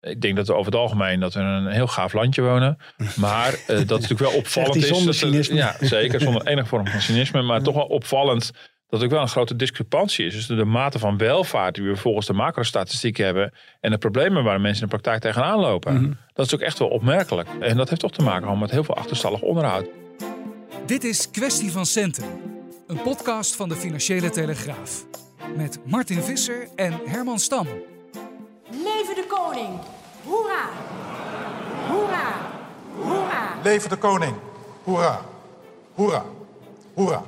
Ik denk dat we over het algemeen dat we in een heel gaaf landje wonen. Maar uh, dat natuurlijk wel opvallend is. zonder dat er- cynisme. ja, zeker. Zonder enige vorm van cynisme. Maar toch wel opvallend dat er ook wel een grote discrepantie is. Dus de mate van welvaart die we volgens de macrostatistieken hebben. En de problemen waar mensen in de praktijk tegenaan lopen. Dat is ook echt wel opmerkelijk. En dat heeft toch te maken met heel veel achterstallig onderhoud. Dit is Kwestie van Centen, een podcast van de Financiële Telegraaf. Met Martin Visser en Herman Stam. Leven de koning! Hoera! Hoera! Hoera! Leven de koning. Hoera. Hoera. Hoera.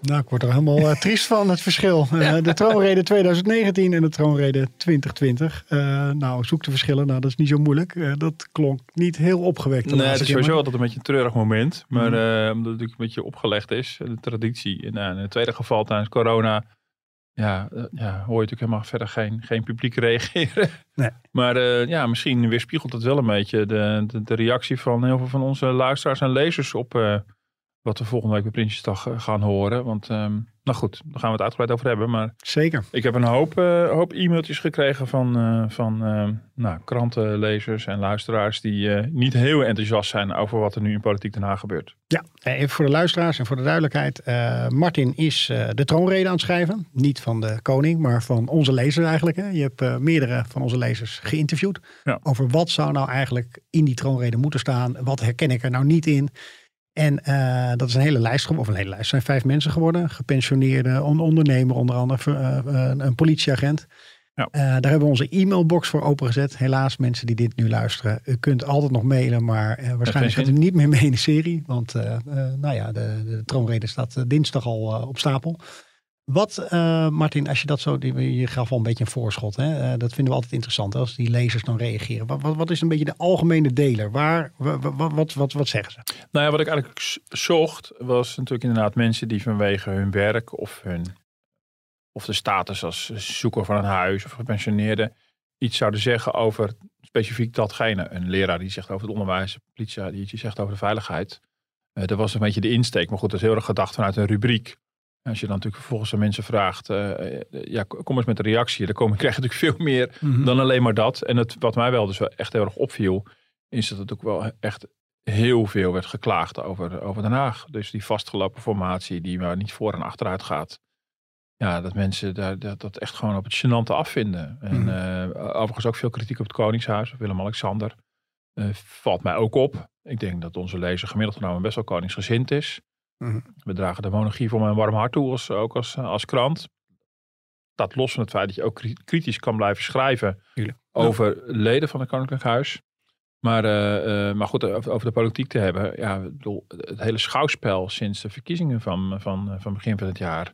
Nou, ik word er helemaal eh, triest van, het verschil. Eh, de troonrede 2019 en de troonrede 2020. Eh, nou, zoek de verschillen. Nou, dat is niet zo moeilijk. Eh, dat klonk niet heel opgewekt. Nee, het is sowieso altijd een beetje een treurig moment. Maar eh, omdat het natuurlijk een beetje opgelegd is, de traditie. En in het tweede geval tijdens corona, ja, eh, ja, hoor je natuurlijk helemaal verder geen, geen publiek reageren. Nee. Maar eh, ja, misschien weerspiegelt het wel een beetje de, de, de reactie van heel veel van onze luisteraars en lezers op eh, wat we volgende week bij Prinsjesdag eh, gaan horen. Want, ehm, nou goed, daar gaan we het uitgebreid over hebben. Maar Zeker. ik heb een hoop, eh, hoop e-mailtjes gekregen van, eh, van eh, nou, krantenlezers en luisteraars die niet heel enthousiast zijn over wat er nu in Politiek Den Haag gebeurt. Ja, even voor de luisteraars en voor de duidelijkheid. Martin is de troonrede aan het schrijven. Niet van de koning, maar van onze lezers eigenlijk. Hè. Je hebt meerdere van onze lezers geïnterviewd. Ja. Over wat zou nou eigenlijk in die troonrede moeten staan. Wat herken ik er nou niet in. En eh, dat is een hele lijst geworden. Of een hele lijst. Er zijn vijf mensen geworden. Gepensioneerde, een ondernemer onder andere. ver- eh, een, politieagent. Ja. Eh, daar hebben we onze e-mailbox voor opengezet. Helaas, mensen die dit nu luisteren. U kunt altijd nog mailen, maar eh, waarschijnlijk gaat u niet meer mee in de serie. Want eh, eh, nou ja, de, de troonrede staat eh, dinsdag al eh, op stapel. Wat, eh, Martin, als je dat zo, je gaf al een beetje een voorschot. Hè? Eh, dat vinden we altijd interessant als die lezers dan reageren. Wat, wat, wat is een beetje de algemene deler? Waar, wa- wa- wat, wat, wat, zeggen ze? Nou ja, wat ik eigenlijk zocht was natuurlijk inderdaad mensen die vanwege hun werk of hun of de status als zoeker van een huis of gepensioneerde iets zouden zeggen over specifiek datgene. Een leraar die zegt over het onderwijs, een politie die iets zegt over de veiligheid. Eh, dat was een beetje de insteek. Maar goed, dat is heel erg gedacht vanuit een rubriek. Als je dan natuurlijk vervolgens aan mensen vraagt, eh, eh, ja, kom eens met een reactie. Dan komen, krijg je natuurlijk veel meer dan alleen maar dat. En het, wat mij wel dus wel echt heel erg opviel, is dat het ook wel echt heel veel werd geklaagd over, over Den Haag. Dus die vastgelopen formatie die maar niet voor en achteruit gaat. Ja, dat mensen daar, dat, dat echt gewoon op het gênante afvinden. En Mhm. eh, overigens ook veel kritiek op het Koningshuis, Willem-Alexander. Valt mij ook op. Ik denk dat onze lezer gemiddeld genomen best wel koningsgezind is. Mhm. We dragen de monarchie voor mijn warm hart toe, als, ook als, als krant. Dat los van het feit dat je ook kri- kritisch kan blijven schrijven over leden van het Koninklijk Huis. Maar, eh, eh, maar goed, over, de politiek te hebben. Ja, het hele schouwspel sinds de verkiezingen van, van, van begin van het jaar.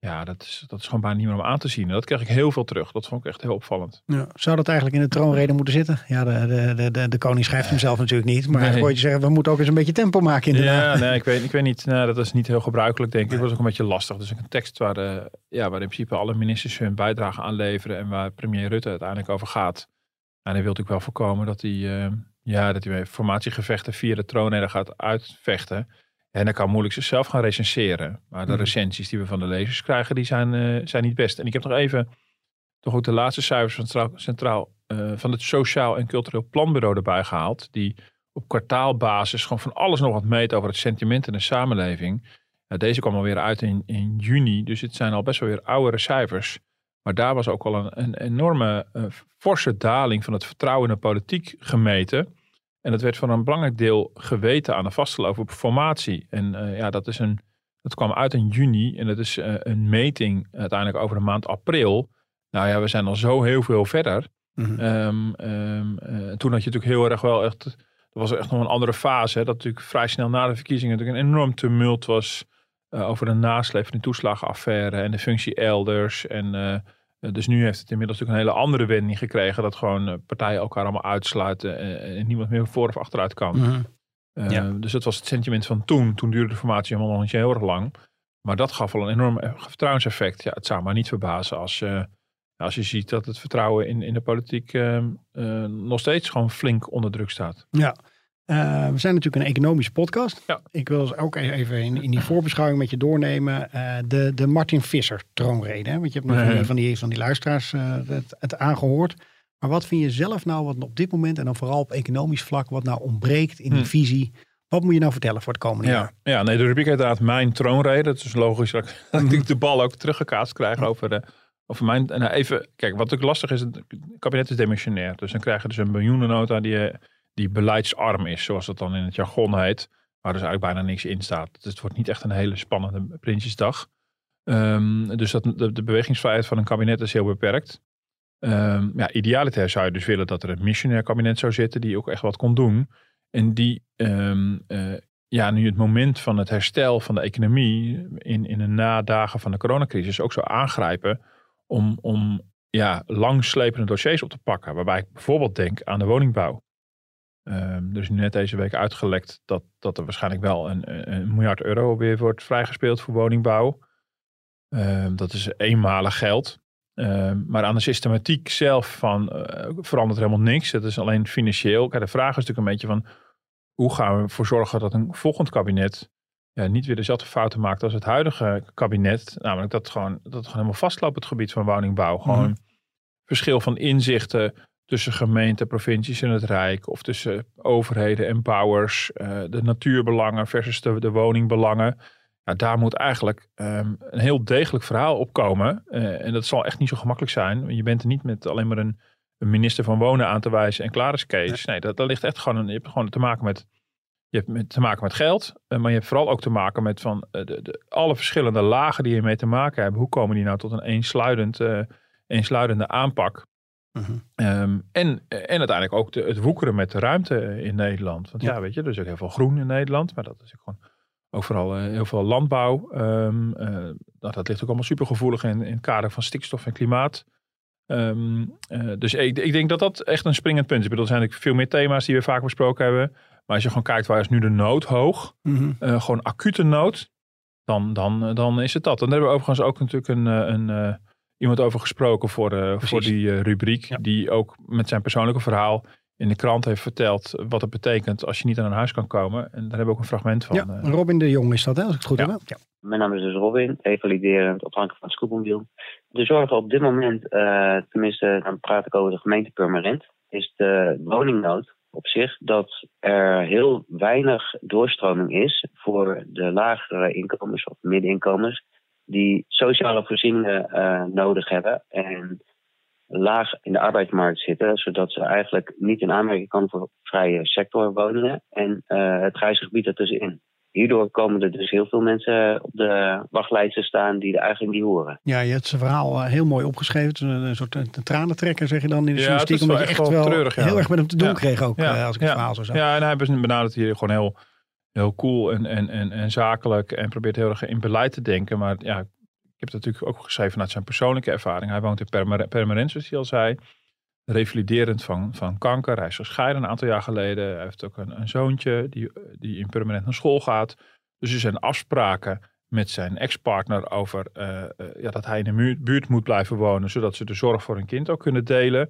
Ja, dat is, dat is gewoon bijna niet meer om aan te zien. En dat kreeg ik heel veel terug. Dat vond ik echt heel opvallend. Ja, zou dat eigenlijk in de troonrede moeten zitten? Ja, de, de, de, de, koning schrijft hem zelf natuurlijk niet. Maar Nee. hoor je zeggen, we moeten ook eens een beetje tempo maken inderdaad. Ja, nee, ik weet, ik weet niet. Nou, dat is niet heel gebruikelijk, denk ik. Het was ook een beetje lastig. Dus een tekst waar, ja, waar in principe alle ministers hun bijdrage aan leveren. En waar premier Rutte uiteindelijk over gaat. En hij wil natuurlijk wel voorkomen dat hij, eh, ja, dat hij formatiegevechten via de troonrede gaat uitvechten. En dan kan moeilijk zichzelf gaan recenseren. Maar de Mhm. recensies die we van de lezers krijgen, die zijn, eh, zijn niet best. En ik heb nog even toch ook de laatste cijfers van, Centraal, Centraal, eh, van het Sociaal en Cultureel Planbureau erbij gehaald. Die op kwartaalbasis gewoon van alles nog wat meet over het sentiment in de samenleving. Deze kwam alweer uit in, in juni, dus het zijn al best wel weer oudere cijfers. Maar daar was ook al een, een enorme eh, forse daling van het vertrouwen in de politiek gemeten. En dat werd voor een belangrijk deel geweten aan de vastgelopen formatie. En eh, ja, dat, is een, dat kwam uit in juni en dat is eh, een meting uiteindelijk over de maand april. Nou ja, we zijn al zo heel veel verder. Mhm. Ehm, ehm, eh, toen had je natuurlijk heel erg wel echt. Er was echt nog een andere fase. Hè, dat natuurlijk vrij snel na de verkiezingen natuurlijk een enorm tumult was. over de nasleep van de toeslagenaffaire en de functie elders. En dus nu heeft het inmiddels natuurlijk een hele andere wending gekregen. Dat gewoon eh, partijen elkaar allemaal uitsluiten en, en niemand meer voor of achteruit kan. Mhm. Eh, Ja. Dus dat was het sentiment van toen. Toen duurde de formatie helemaal nog niet heel erg lang. Maar dat gaf wel een enorm eh, vertrouwenseffect. Ja, het zou maar niet verbazen als, eh, als je ziet dat het vertrouwen in, in de politiek eh, eh, nog steeds gewoon flink onder druk staat. Ja. Eh, we zijn natuurlijk een economische podcast. Ja. Ik wil dus ook even in, in die voorbeschouwing met je doornemen. eh, de, de Martin Visser troonrede. Hè? Want je hebt nog van, Nee. die, van, die, van die luisteraars eh, het, het aangehoord. Maar wat vind je zelf nou wat op dit moment en dan vooral op economisch vlak wat nou ontbreekt in die Hm. visie? Wat moet je nou vertellen voor het komende jaar? Ja, nee, de rubriek inderdaad mijn troonrede. Het is logisch dat ik, dat ik de bal ook teruggekaatst krijg over, de, over mijn... En nou, even, kijk, wat natuurlijk lastig is, het kabinet is demissionair. Dus dan krijg je dus een miljoenennota die, eh, die beleidsarm is, zoals dat dan in het jargon heet. Waar dus eigenlijk bijna niks in staat. Dus het wordt niet echt een hele spannende Prinsjesdag. Ehm, dus dat, de, bewegingsvrijheid van een kabinet is heel beperkt. Ehm, ja, idealiter zou je dus willen dat er een missionair kabinet zou zitten die ook echt wat kon doen. En die ehm, eh, ja, nu het moment van het herstel van de economie in, in de nadagen van de coronacrisis ook zou aangrijpen om, om ja, langslepende dossiers op te pakken. Waarbij ik bijvoorbeeld denk aan de woningbouw. Ehm, er is nu net deze week uitgelekt dat, dat er waarschijnlijk wel een, een- miljard euro weer wordt vrijgespeeld voor woningbouw. Ehm, dat is eenmalig geld. Ehm, maar aan de systematiek zelf van, eh, verandert helemaal niks. Het is alleen financieel. Kijk, de vraag is natuurlijk een beetje van hoe gaan we ervoor zorgen dat een volgend kabinet ja, niet weer dezelfde fouten maakt als het huidige kabinet. Namelijk dat, gewoon, dat het gewoon helemaal vastloopt op het gebied van woningbouw. Gewoon Mhm. verschil van inzichten tussen gemeenten, provincies en het Rijk. Of tussen overheden en powers. eh, de natuurbelangen versus de, de woningbelangen. Ja, daar moet eigenlijk ehm, een heel degelijk verhaal op komen. Eh, en dat zal echt niet zo gemakkelijk zijn. Je bent er niet met alleen maar een, een minister van Wonen aan te wijzen en klaar is Kees. Nee, dat, dat ligt echt gewoon, een, je hebt gewoon te maken met, je hebt met, te maken met geld. eh, maar je hebt vooral ook te maken met van, de, de, alle verschillende lagen die ermee te maken hebben. Hoe komen die nou tot een eensluidend, eh, eensluidende aanpak? Mhm. Ehm, en, en uiteindelijk ook de, het woekeren met de ruimte in Nederland. Want ja, Ja. weet je, er is ook heel veel groen in Nederland. Maar dat is ook gewoon ook vooral eh, heel veel landbouw. Ehm, eh, nou, dat ligt ook allemaal supergevoelig in, in het kader van stikstof en klimaat. Ehm, eh, dus ik, ik denk dat dat echt een springend punt is. Ik bedoel, er zijn natuurlijk veel meer thema's die we vaak besproken hebben. Maar als je gewoon kijkt, waar is nu de nood hoog? Mhm. gewoon acute nood, dan, dan, dan is het dat. En daar hebben we overigens ook natuurlijk een, een, iemand over gesproken voor, eh, voor die eh, rubriek. Ja. Die ook met zijn persoonlijke verhaal in de krant heeft verteld wat het betekent als je niet aan een huis kan komen. En daar hebben we ook een fragment van. Ja, eh. Robin de Jong is dat, hè, als ik het goed Ja. heb. Ja. Mijn naam is dus Robin, revaliderend afhankelijk van het. De zorg op dit moment, eh, tenminste dan praat ik over de gemeente Purmerend, is de woningnood op zich dat er heel weinig doorstroming is voor de lagere inkomens of middeninkomens die sociale voorzieningen eh, nodig hebben en laag in de arbeidsmarkt zitten, zodat ze eigenlijk niet in aanmerking komen voor vrije sectorwoningen en eh, het grijze gebied ertussenin. Hierdoor komen er dus heel veel mensen op de wachtlijst te staan die er eigenlijk niet horen. ja, je hebt zijn verhaal eh, heel mooi opgeschreven. Een, soort een tranentrekker, zeg je dan in de Ja, journalistiek. het is wel Omdat je echt wel wel treurig, ja. heel erg met hem te doen Ja. kreeg ook, Ja. als ik het Ja. verhaal zo zag. Ja, en hij benadert hier gewoon heel, heel cool en, en, en, en zakelijk. En probeert heel erg in beleid te denken. Maar ja, ik heb het natuurlijk ook geschreven vanuit zijn persoonlijke ervaring. Hij woont in Permanent, zoals hij al zei. Revaliderend van, van kanker. Hij is gescheiden een aantal jaar geleden. Hij heeft ook een, een zoontje die, die in permanent naar school gaat. Dus er zijn afspraken met zijn ex-partner over eh, eh, ja, dat hij in de buurt moet blijven wonen. Zodat ze de zorg voor hun kind ook kunnen delen.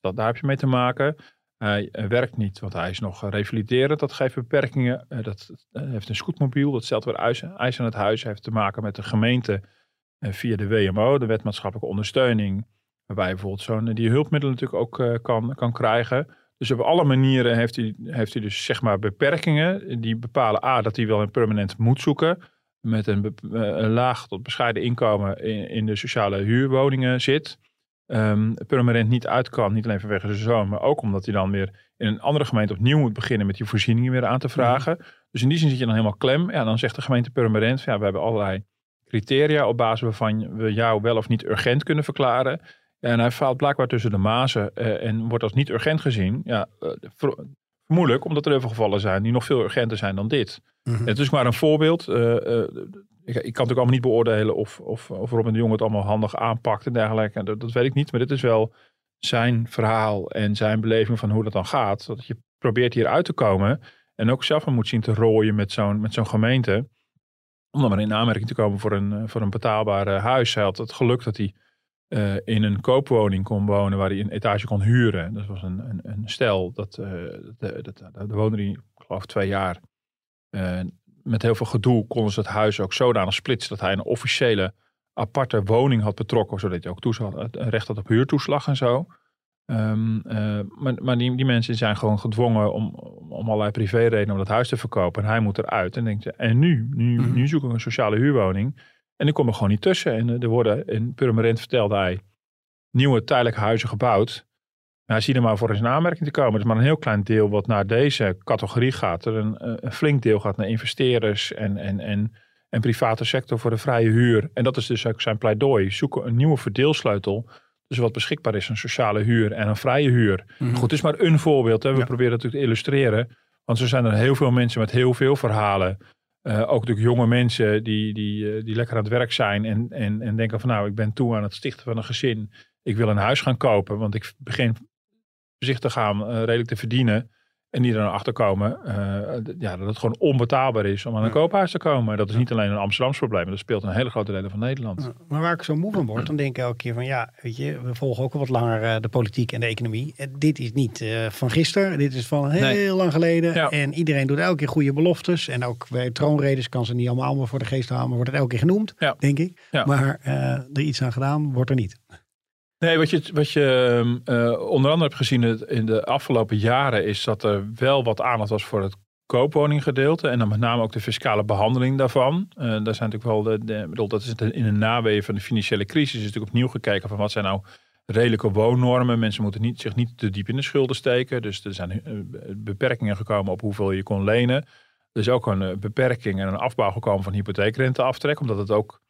Dat, daar heb je mee te maken. Hij eh, werkt niet, want hij is nog eh, revaliderend. Dat geeft beperkingen. Eh, dat heeft een scootmobiel. Dat stelt weer eisen aan het huis. Heeft te maken met de gemeente via de WMO, de Wet Maatschappelijke Ondersteuning. Waarbij bijvoorbeeld zo'n die hulpmiddelen natuurlijk ook kan, kan krijgen. Dus op alle manieren heeft hij, heeft hij dus zeg maar beperkingen. Die bepalen A, dat hij wel een permanent moet zoeken. Met een, laag tot bescheiden inkomen in, in de sociale huurwoningen zit ehm permanent niet uit kan. Niet alleen vanwege zijn zoon, maar ook omdat hij dan weer in een andere gemeente opnieuw moet beginnen met die voorzieningen weer aan te vragen. Dus in die zin zit je dan helemaal klem. Ja, dan zegt de gemeente permanent, van, ja, we hebben allerlei criteria op basis waarvan we jou wel of niet urgent kunnen verklaren. En hij faalt blijkbaar tussen de mazen eh, en wordt als niet urgent gezien. Ja, eh, ver- vermoedelijk omdat er heel veel gevallen zijn die nog veel urgenter zijn dan dit. Mhm. Het is maar een voorbeeld. eh, ik, kan natuurlijk allemaal niet beoordelen of, of, of Robin de Jong het allemaal handig aanpakt en dergelijke. Dat, dat weet ik niet, maar dit is wel zijn verhaal en zijn beleving van hoe dat dan gaat. Dat je probeert hier uit te komen en ook zelf moet zien te rooien met zo'n met zo'n gemeente. Om dan maar in aanmerking te komen voor een, eh, voor een betaalbaar eh, huis. Hij had het geluk dat hij eh, in een koopwoning kon wonen waar hij een etage kon huren. Dat was een, een, een stel, dat, uh, de, dat, daar woonde hij, ik geloof, twee jaar. Met heel veel gedoe konden ze het huis ook zodanig splitsen dat hij een officiële aparte woning had betrokken, zodat hij ook toeslag, een recht had op huurtoeslag en zo. Um, maar maar die, die mensen zijn gewoon gedwongen om, om allerlei privéredenen om dat huis te verkopen. En hij moet eruit. En denkt, en nu? Nu, -hmm. nu zoek ik een sociale huurwoning. En ik kom er gewoon niet tussen. En er worden, in Purmerend vertelde hij, nieuwe tijdelijke huizen gebouwd. Nou, hij ziet er maar voor in zijn aanmerking te komen. Het is maar een heel klein deel wat naar deze categorie gaat. Er een, een flink deel gaat naar investeerders en, en, en, en private sector voor de vrije huur. En dat is dus ook zijn pleidooi. Zoeken een nieuwe verdeelsleutel. Dus wat beschikbaar is, een sociale huur en een vrije huur. Mm -hmm. Goed, het is maar een voorbeeld. Hè. We ja. proberen het natuurlijk te illustreren. Want er zijn er heel veel mensen met heel veel verhalen. Uh, ook natuurlijk jonge mensen die, die, uh, die lekker aan het werk zijn en, en, en denken van nou, ik ben toe aan het stichten van een gezin. Ik wil een huis gaan kopen, want ik begin voorzichtig gaan uh, redelijk te verdienen. En die er dan achter komen ja, dat het gewoon onbetaalbaar is om aan een ja. koophuis te komen. Dat is niet alleen een Amsterdams probleem, dat speelt een hele grote delen van Nederland. Ja, maar waar ik zo moe van word, dan denk ik elke keer van ja, weet je, we volgen ook al wat langer de politiek en de economie. dit is niet van gisteren, dit is van heel nee. lang geleden. Ja. En iedereen doet elke keer goede beloftes. En ook bij troonredes kan ze niet allemaal, allemaal voor de geest halen, maar wordt het elke keer genoemd, denk ik. Maar er iets aan gedaan wordt er niet. Nee, wat je, wat je uh, onder andere hebt gezien in de afgelopen jaren is dat er wel wat aandacht was voor het koopwoninggedeelte. En dan met name ook de fiscale behandeling daarvan. Uh, daar zijn natuurlijk wel de, bedoel, dat is in de naweeën van de financiële crisis. Is natuurlijk opnieuw gekeken van wat zijn nou redelijke woonnormen. Mensen moeten niet, zich niet te diep in de schulden steken. Dus er zijn uh, beperkingen gekomen op hoeveel je kon lenen. Er is ook een beperking en een afbouw gekomen van hypotheekrenteaftrek. Omdat het ook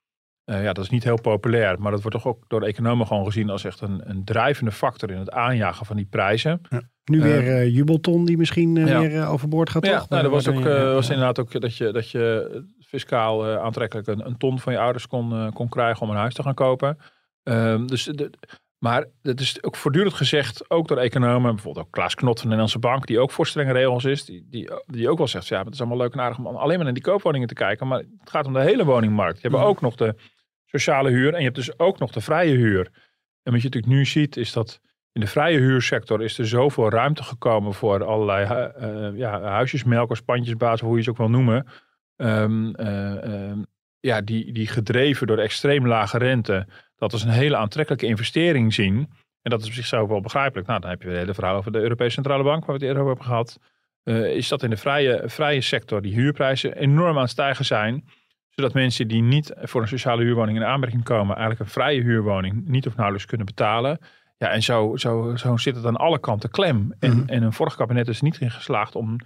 uh, ja, dat is niet heel populair, maar dat wordt toch ook door de economen gewoon gezien als echt een, een drijvende factor in het aanjagen van die prijzen. Ja. Nu weer uh, uh, Jubelton die misschien ja. weer overboord gaat. Ja, toch? nou, dat was, ook, was inderdaad ook dat je, dat je fiscaal aantrekkelijk een, een, ton van je ouders kon, kon krijgen om een huis te gaan kopen. Ehm, dus de, maar het is ook voortdurend gezegd, ook door economen, bijvoorbeeld ook Klaas Knot van de Nederlandse Bank, die ook voor strenge regels is, die, die, die ook wel zegt, ja, het is allemaal leuk en aardig om alleen maar naar die koopwoningen te kijken, maar het gaat om de hele woningmarkt. Je hebt ook nog de sociale huur. En je hebt dus ook nog de vrije huur. En wat je natuurlijk nu ziet is dat in de vrije huursector is er zoveel ruimte gekomen voor allerlei uh, ja, huisjesmelkers, pandjesbazen, hoe je ze ook wil noemen. Um, uh, um, ja, die, die gedreven door extreem lage rente, dat is een hele aantrekkelijke investering zien. En dat is op zichzelf wel begrijpelijk. Nou, dan heb je weer het hele verhaal over de Europese Centrale Bank, waar we het eerder over hebben gehad. Uh, is dat in de vrije, vrije sector die huurprijzen enorm aan het stijgen zijn zodat mensen die niet voor een sociale huurwoning in aanmerking komen, eigenlijk een vrije huurwoning niet of nauwelijks kunnen betalen. Ja, en zo, zo, zo zit het aan alle kanten klem. En, mm -hmm. en een vorig kabinet is niet in geslaagd om,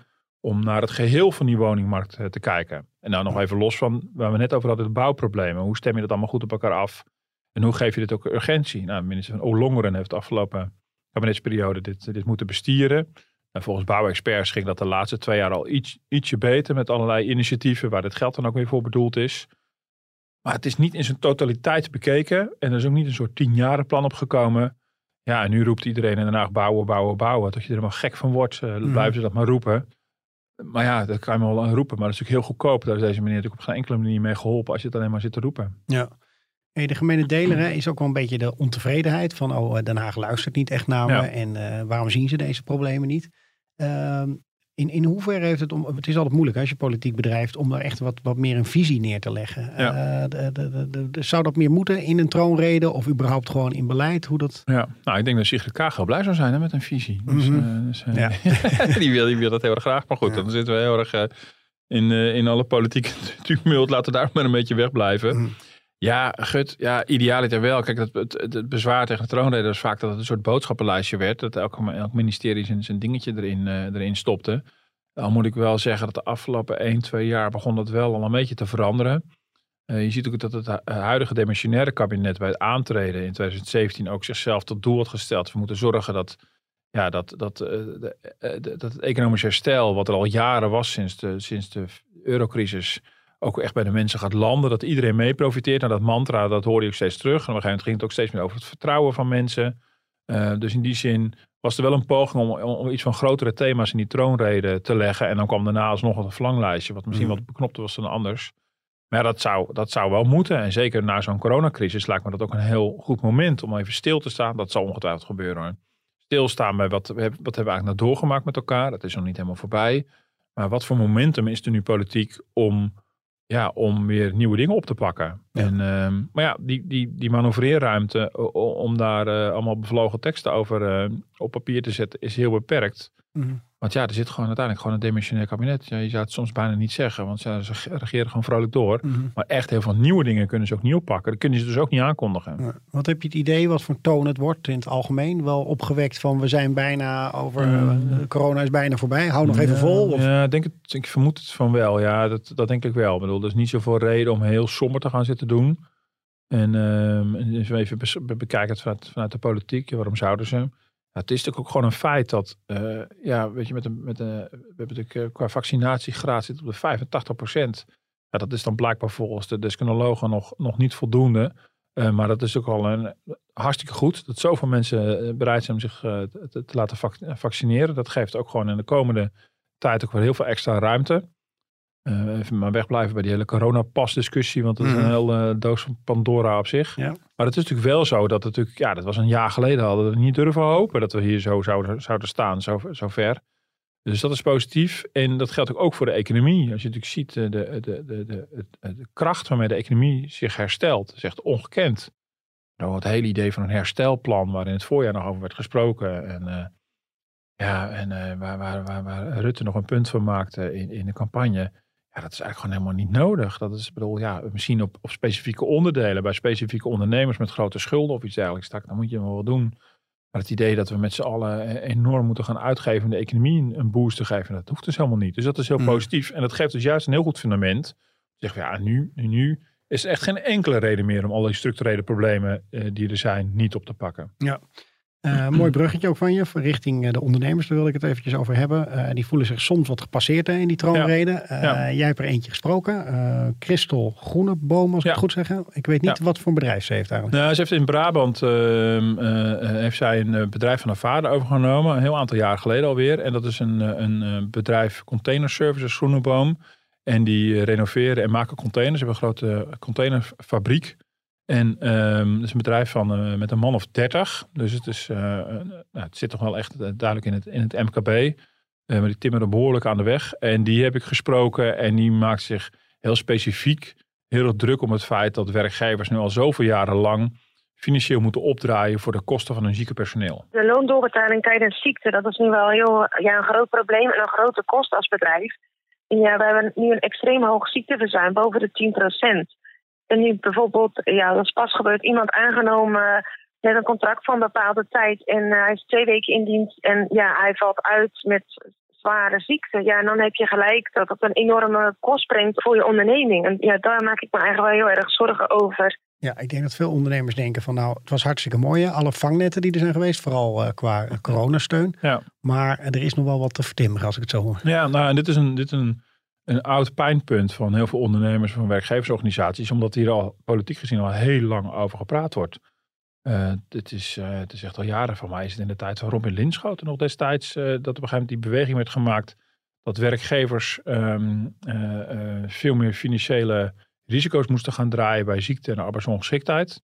om naar het geheel van die woningmarkt te kijken. En nou nog even los van waar we net over hadden, de bouwproblemen. Hoe stem je dat allemaal goed op elkaar af? En hoe geef je dit ook urgentie? Nou, minister van Olongeren heeft de afgelopen kabinetsperiode dit, dit moeten bestieren. En volgens bouwexperts ging dat de laatste twee jaar al iets, ietsje beter met allerlei initiatieven waar het geld dan ook weer voor bedoeld is. Maar het is niet in zijn totaliteit bekeken en er is ook niet een soort tienjarenplan opgekomen. Ja, en nu roept iedereen in Den Haag bouwen, bouwen, bouwen. Dat je er helemaal gek van wordt, uh, mm. blijven ze dat maar roepen. Maar ja, dat kan je wel roepen. Maar dat is natuurlijk heel goedkoop. Daar is deze meneer natuurlijk op geen enkele manier mee geholpen als je het alleen maar zit te roepen. Ja. Hey, de gemene deler hè, is ook wel een beetje de ontevredenheid van oh, Den Haag luistert niet echt naar me ja. en uh, waarom zien ze deze problemen niet? Uh, in, in hoeverre heeft het om. Het is altijd moeilijk als je politiek bedrijft om er echt wat, wat meer een visie neer te leggen. Ja. Uh, de, de, de, zou dat meer moeten in een troonrede of überhaupt gewoon in beleid? Hoe dat... Ja, nou ik denk dat Sigrid Kaag heel blij zou zijn hè, met een visie. Dus, mm -hmm. dus, ja. die, wil, die wil dat heel erg graag. Maar goed, dan zitten we heel erg in, in alle politieke tumult. Laten we daar maar een beetje wegblijven. Mm. Ja, gut, ja, idealiter wel. Kijk, het, het, het bezwaar tegen de troonrede is vaak dat het een soort boodschappenlijstje werd. Dat elk, elk ministerie zijn, zijn dingetje erin, uh, erin stopte. Al moet ik wel zeggen dat de afgelopen 1, 2 jaar begon dat wel al een beetje te veranderen. Uh, je ziet ook dat het huidige demissionaire kabinet bij het aantreden in 2017 ook zichzelf tot doel had gesteld. We moeten zorgen dat, ja, dat, dat, uh, de, dat het economisch herstel, wat er al jaren was sinds de, sinds de eurocrisis ook echt bij de mensen gaat landen. Dat iedereen mee profiteert. Nou, dat mantra, dat hoorde je ook steeds terug. En op een gegeven moment ging het ook steeds meer over het vertrouwen van mensen. Uh, dus in die zin was er wel een poging om, om, iets van grotere thema's in die troonrede te leggen. En dan kwam daarna alsnog een verlanglijstje, wat misschien Mhm. wat beknopter was dan anders. Maar ja, dat zou, dat zou wel moeten. En zeker na zo'n coronacrisis lijkt me dat ook een heel goed moment om even stil te staan. Dat zal ongetwijfeld gebeuren. Hoor. Stilstaan bij wat, we hebben- wat hebben we eigenlijk nou doorgemaakt met elkaar. Dat is nog niet helemaal voorbij. Maar wat voor momentum is er nu politiek om, ja, om weer nieuwe dingen op te pakken? Ja. En, ehm, maar ja, die, die, die manoeuvreerruimte om daar eh, allemaal bevlogen teksten over eh, op papier te zetten is heel beperkt. Mhm. Want ja, er zit gewoon uiteindelijk gewoon een demissionair kabinet. Ja, je zou het soms bijna niet zeggen, want ja, ze regeren gewoon vrolijk door. Mhm. Maar echt heel veel nieuwe dingen kunnen ze ook niet oppakken. Dat kunnen ze dus ook niet aankondigen. Ja. Wat heb je het idee wat voor toon het wordt in het algemeen? Wel opgewekt van we zijn bijna over, Mm. eh, corona is bijna voorbij. Hou nog even vol. Of? Ja, ik denk het, ik vermoed het van wel. Ja, dat, dat denk ik wel. Ik bedoel, er is niet zoveel reden om heel somber te gaan zitten doen. En ehm, we even bekijken het vanuit, vanuit de politiek. Waarom zouden ze? Ja, het is natuurlijk ook gewoon een feit dat, eh, ja, weet je, met een, met een, we hebben natuurlijk eh, qua vaccinatiegraad zit op de 85 procent. Ja, dat is dan blijkbaar volgens de deskundigen nog, nog niet voldoende. Eh, maar dat is ook al een, hartstikke goed. Dat zoveel mensen eh, bereid zijn om zich eh, te, te laten vac- vaccineren. Dat geeft ook gewoon in de komende tijd ook weer heel veel extra ruimte. Eh, even maar wegblijven bij die hele coronapasdiscussie. Want dat is een heel eh, doos van Pandora op zich. Ja. Maar het is natuurlijk wel zo dat het natuurlijk... Ja, dat was een jaar geleden hadden we niet durven hopen. Dat we hier zo zouden, zouden staan, zo, zo ver. Dus dat is positief. En dat geldt ook, ook voor de economie. Als je natuurlijk ziet eh, de, de, de, de, kracht waarmee de economie zich herstelt. is echt ongekend. Nou, het hele idee van een herstelplan waar in het voorjaar nog over werd gesproken. En ja, en waar, waar, waar, waar Rutte nog een punt van maakte in, in de campagne. Ja, dat is eigenlijk gewoon helemaal niet nodig. Dat is, bedoel, ja, misschien op, op specifieke onderdelen, bij specifieke ondernemers met grote schulden of iets dergelijks. Dan moet je wel wat doen. Maar het idee dat we met z'n allen eh, enorm moeten gaan uitgeven om de economie een- boost te geven, dat hoeft dus helemaal niet. Dus dat is heel Mm. positief. En dat geeft dus juist een heel goed fundament. Zeg ja, nu, nu is er echt geen enkele reden meer om al die structurele problemen eh, die er zijn niet op te pakken. Eh, mooi bruggetje ook van je, richting eh, de ondernemers, daar wil ik het eventjes over hebben. Eh, die voelen zich soms wat gepasseerd hè, in die troonrede. Ja. Jij hebt er eentje gesproken. Christel Groeneboom, als ik het goed zeg. Ik weet niet wat voor een bedrijf ze heeft eigenlijk. Nou, ze heeft in Brabant ehm, eh, eh, heeft zij een bedrijf van haar vader overgenomen, een heel aantal jaar geleden alweer. En dat is een, een bedrijf Container Services Groeneboom. En die renoveren en maken containers. Ze hebben een grote containerfabriek. En ehm het is een bedrijf van, eh, met een man of 30. Dus het, is, eh, nou, het zit toch wel echt eh, duidelijk in het, in het MKB. Maar die timmeren behoorlijk aan de weg. En die heb ik gesproken. En die maakt zich heel specifiek heel druk om het feit dat werkgevers nu al zoveel jaren lang financieel moeten opdraaien voor de kosten van hun zieke personeel. De loondoorbetaling tijdens ziekte, dat is nu wel heel, ja, een groot probleem en een grote kost als bedrijf. En ja, we hebben nu een extreem hoog ziekteverzuim, boven de 10%. En nu bijvoorbeeld, ja, dat is pas gebeurd, iemand aangenomen met een contract van een bepaalde tijd. En eh, hij is twee weken in dienst en ja, hij valt uit met zware ziekte. Ja, en dan heb je gelijk dat het een enorme kost brengt voor je onderneming. En ja, daar maak ik me eigenlijk wel heel erg zorgen over. Ja, ik denk dat veel ondernemers denken van nou, het was hartstikke mooi. hè, Alle vangnetten die er zijn geweest, vooral eh, qua coronasteun. Ja. Maar er is nog wel wat te vertimmeren als ik het zo hoor. Ja, nou, en dit is een, dit is een, een oud pijnpunt van heel veel ondernemers, van werkgeversorganisaties, omdat hier al politiek gezien al heel lang over gepraat wordt. Eh, dit is, eh, het is echt al jaren van mij, is het in de tijd van Robin Linschoten nog destijds, eh, dat op een gegeven moment die beweging werd gemaakt dat werkgevers ehm, eh, eh, veel meer financiële risico's moesten gaan draaien bij ziekte en arbeidsongeschiktheid.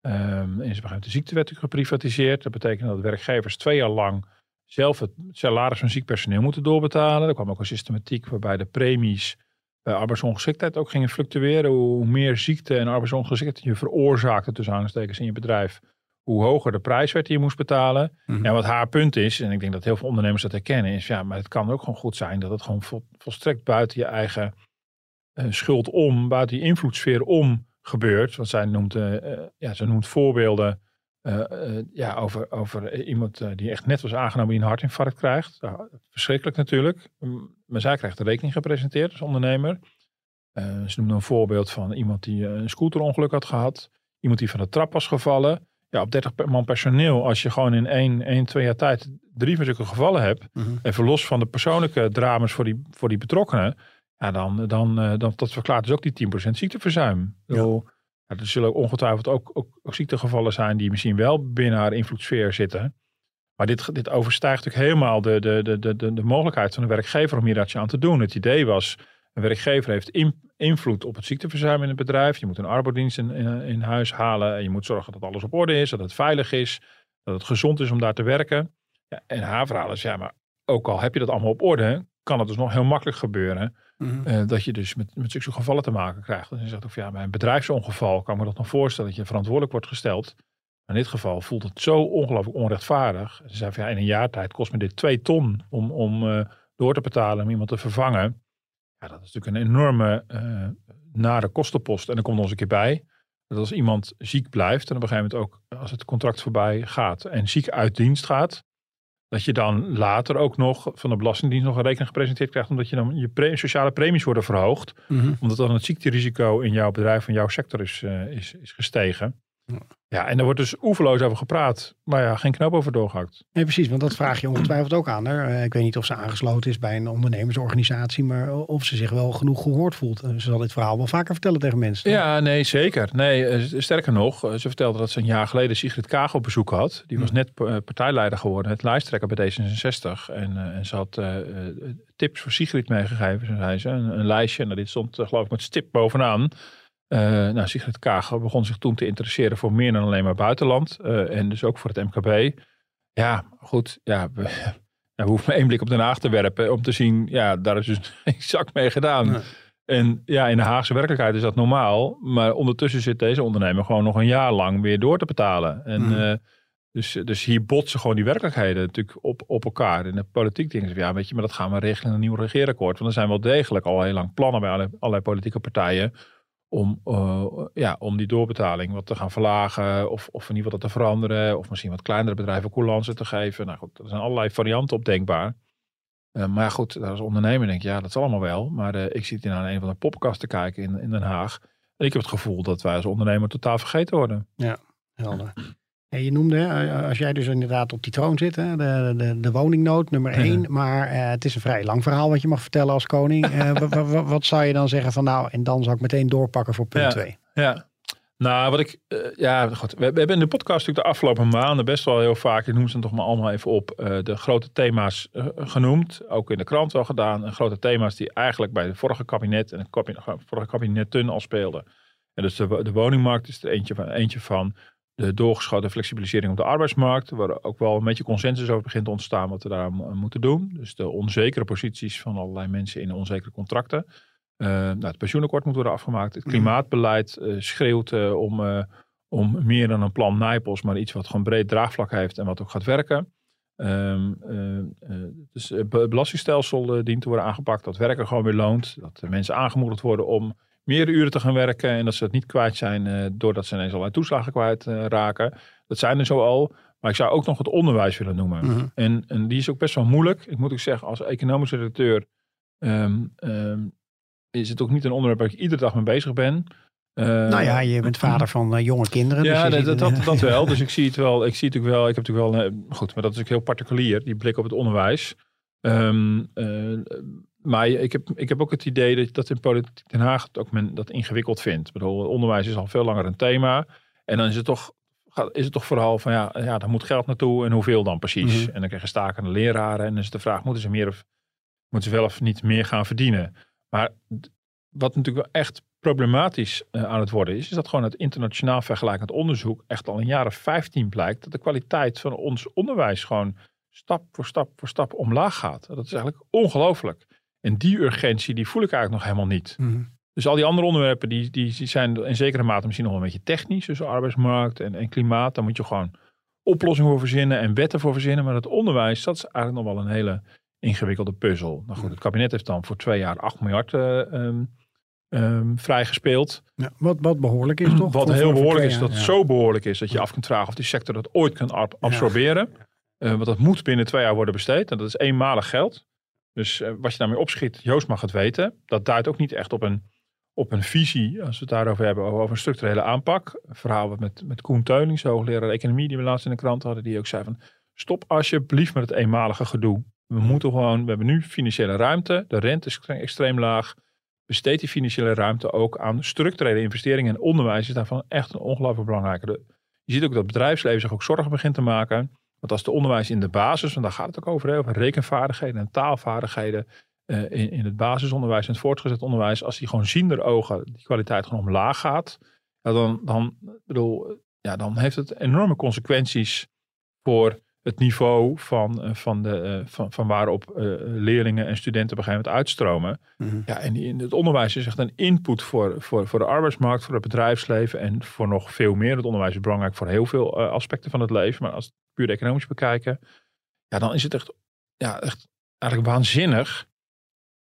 Ehm en op een gegeven moment de ziektewet geprivatiseerd. Dat betekent dat werkgevers twee jaar lang zelf het salaris van ziek personeel moeten doorbetalen. Er kwam ook een systematiek waarbij de premies bij arbeidsongeschiktheid ook gingen fluctueren. Hoe meer ziekte en arbeidsongeschiktheid je veroorzaakte tussen aanstekens in je bedrijf, hoe hoger de prijs werd die je moest betalen. Mhm. En wat haar punt is, en ik denk dat heel veel ondernemers dat herkennen, is ja, maar het kan ook gewoon goed zijn dat het gewoon vol- volstrekt buiten je eigen eh, schuld om, buiten je invloedssfeer om gebeurt. Want zij noemt, eh, eh, ja, ze noemt voorbeelden eh, eh, ja, over, over iemand eh, die echt net was aangenomen die een hartinfarct krijgt. Nou, verschrikkelijk natuurlijk. Maar zij krijgt de rekening gepresenteerd als ondernemer. Ze noemde een voorbeeld van iemand die een scooterongeluk had gehad. Iemand die van de trap was gevallen. Ja, op 30 man personeel, als je gewoon in één, één twee jaar tijd drie van zulke gevallen hebt. Mhm. Even los van de persoonlijke drama's voor die, voor die betrokkenen. Ja, dan, dan, dan dat verklaart dus ook die 10% ziekteverzuim. Ja, er zullen ongetwijfeld ook, ook, ook ziektegevallen zijn die misschien wel binnen haar invloedssfeer zitten. Maar dit, dit overstijgt natuurlijk helemaal de, de, de, de, de, mogelijkheid van de werkgever om hier iets aan te doen. Het idee was, een werkgever heeft in- invloed op het ziekteverzuim in het bedrijf. Je moet een arbeidsdienst in, in, in huis halen. En je moet zorgen dat alles op orde is, dat het veilig is, dat het gezond is om daar te werken. Ja, en haar verhaal is, ja, maar ook al heb je dat allemaal op orde, kan het dus nog heel makkelijk gebeuren. Mhm. eh, dat je dus met, met zulke gevallen te maken krijgt. En je zegt van, ja, bij een bedrijfsongeval kan me dat nog voorstellen dat je verantwoordelijk wordt gesteld. Maar in dit geval voelt het zo ongelooflijk onrechtvaardig. Ze zei van, ja, in een jaar tijd kost me dit twee ton om, om eh, door te betalen om iemand te vervangen. Ja, dat is natuurlijk een enorme eh, nare kostenpost. En dan komt nog eens een keer bij dat als iemand ziek blijft en op een gegeven moment ook als het contract voorbij gaat en ziek uit dienst gaat, dat je dan later ook nog van de Belastingdienst nog een rekening gepresenteerd krijgt, omdat je dan je pre- sociale premies worden verhoogd, Mhm. omdat dan het ziekterisico in jouw bedrijf, in jouw sector is, eh, is, is gestegen. Ja. En daar wordt dus oeverloos over gepraat, maar ja, geen knoop over doorgehakt. Nee, precies, want dat vraag je ongetwijfeld ook aan haar. Eh, Ik weet niet of ze aangesloten is bij een ondernemersorganisatie, maar of ze zich wel genoeg gehoord voelt. Eh, Ze zal dit verhaal wel vaker vertellen tegen mensen. Ja, nee, zeker. Nee, eh, sterker nog, ze vertelde dat ze een jaar geleden Sigrid Kaag op bezoek had. Die was Hm. net partijleider geworden, het lijsttrekker bij D66. En, en ze had tips voor Sigrid meegegeven, zei ze. Een, een lijstje, en dit stond geloof ik met stip bovenaan. Eh, nou, Sigrid Kaag begon zich toen te interesseren voor meer dan alleen maar buitenland. eh, en dus ook voor het MKB. Ja, goed. Ja, we, ja, we hoeven maar één blik op Den Haag te werpen om te zien, ja, daar is dus geen zak mee gedaan. En ja, in de Haagse werkelijkheid is dat normaal. Maar ondertussen zit deze ondernemer gewoon nog een jaar lang weer door te betalen. En Mhm. eh, dus, dus hier botsen gewoon die werkelijkheden natuurlijk op, op elkaar. In de politiek denken ze, ja, weet je, maar dat gaan we regelen in een nieuw regeerakkoord. Want er zijn wel degelijk al heel lang plannen bij allerlei, allerlei politieke partijen om, eh, ja, om die doorbetaling wat te gaan verlagen of, of in ieder geval dat te veranderen. Of misschien wat kleinere bedrijven coulances te geven. Nou goed, er zijn allerlei varianten op denkbaar. Eh, maar ja, goed, als ondernemer denk je, ja, dat is allemaal wel. Maar eh, ik zit hier naar een van de te kijken in, in Den Haag. En ik heb het gevoel dat wij als ondernemer totaal vergeten worden. Helder. En je noemde, hè, als jij dus inderdaad op die troon zit, hè, de, de, de woningnood nummer één. Maar eh, het is een vrij lang verhaal wat je mag vertellen als koning. Eh, wa- wa- wa- wat zou je dan zeggen van nou, en dan zou ik meteen doorpakken voor punt. 2. Ja. Nou, wat ik, eh, ja, goed. We, we hebben in de podcast natuurlijk de afgelopen maanden best wel heel vaak, ik noem ze toch maar allemaal even op, eh, de grote thema's eh, genoemd. Ook in de krant wel gedaan. En grote thema's die eigenlijk bij de vorige kabinet en het kabinet, vorige kabinetten al speelden. En dus de, de woningmarkt is er eentje van. Eentje van de doorgeschoten flexibilisering op de arbeidsmarkt, waar ook wel een beetje consensus over begint te ontstaan wat we daar moeten doen. Dus de onzekere posities van allerlei mensen in onzekere contracten. Uh, nou, het pensioenakkoord moet worden afgemaakt. Het klimaatbeleid uh, schreeuwt uh, om, om meer dan een plan Nijpels, maar iets wat gewoon breed draagvlak heeft en wat ook gaat werken. Um, dus het belastingstelsel dient te worden aangepakt, dat werken gewoon weer loont. Dat de mensen aangemoedigd worden om meer uren te gaan werken en dat ze het niet kwijt zijn doordat ze ineens allerlei toeslagen kwijt raken. Dat zijn er zo al. Maar ik zou ook nog het onderwijs willen noemen. Mhm. En, en die is ook best wel moeilijk. Ik moet ook zeggen, als economische redacteur um, um, is het ook niet een onderwerp waar ik iedere dag mee bezig ben. Uh, nou ja, je bent vader van uh, jonge kinderen. Ja, dus dat, dat, dat, dat, wel. Dus ik zie het wel. Ik zie het ook wel. Ik heb natuurlijk wel. Uh, goed, maar dat is ook heel particulier, die blik op het onderwijs. Um, maar ik heb, ik heb ook het idee dat, dat in politiek Den Haag het ook men dat ingewikkeld vindt. Ik bedoel, onderwijs is al veel langer een thema. En dan is het toch, is het toch vooral van ja, ja, daar moet geld naartoe en hoeveel dan precies. Mhm. En dan krijg je stakende leraren. En dan is de vraag, moeten ze meer of moeten ze wel of niet meer gaan verdienen? Maar wat natuurlijk wel echt problematisch uh, aan het worden is, is dat gewoon het internationaal vergelijkend onderzoek echt al in jaren 15 blijkt dat de kwaliteit van ons onderwijs gewoon stap voor stap voor stap omlaag gaat. Dat is eigenlijk ongelooflijk. En die urgentie, die voel ik eigenlijk nog helemaal niet. Mhm. Dus al die andere onderwerpen, die, die, die zijn in zekere mate misschien nog wel een beetje technisch. Dus arbeidsmarkt en, en klimaat, daar moet je gewoon oplossingen voor verzinnen en wetten voor verzinnen. Maar het onderwijs, dat is eigenlijk nog wel een hele ingewikkelde puzzel. Nou goed, het kabinet heeft dan voor twee jaar 8 miljard uh, um, um, vrijgespeeld. Ja, wat, wat behoorlijk is toch? Wat Voor- heel behoorlijk is, jaar, dat ja. zo behoorlijk is dat je af kunt vragen of die sector dat ooit kan ab- absorberen. Uh, want dat moet binnen twee jaar worden besteed. En dat is eenmalig geld. Dus uh, wat je daarmee opschiet, Joost mag het weten. Dat duidt ook niet echt op een, op een visie, als we het daarover hebben, over een structurele aanpak. Een verhaal wat met, met Koen Teulings, hoogleraar economie, die we laatst in de krant hadden, die ook zei van, stop alsjeblieft met het eenmalige gedoe. We moeten gewoon, we hebben nu financiële ruimte, de rente is extreem laag. besteed die financiële ruimte ook aan structurele investeringen. En onderwijs is daarvan echt een ongelooflijk belangrijke. Je ziet ook dat het bedrijfsleven zich ook zorgen begint te maken. Want als de onderwijs in de basis, want daar gaat het ook over, over rekenvaardigheden en taalvaardigheden eh, in, in het basisonderwijs en het voortgezet onderwijs, als die gewoon ziender ogen die kwaliteit gewoon omlaag gaat, dan, dan, bedoel, ja, dan heeft het enorme consequenties voor het niveau van, eh, van, de, eh, van, van waarop eh, leerlingen en studenten op een gegeven moment uitstromen. Mhm. Ja, en die, het onderwijs is echt een input voor, voor, voor de arbeidsmarkt, voor het bedrijfsleven en voor nog veel meer. Het onderwijs is belangrijk voor heel veel aspecten van het leven. Maar als we het puur economisch bekijken, ja, dan is het echt, ja, echt eigenlijk waanzinnig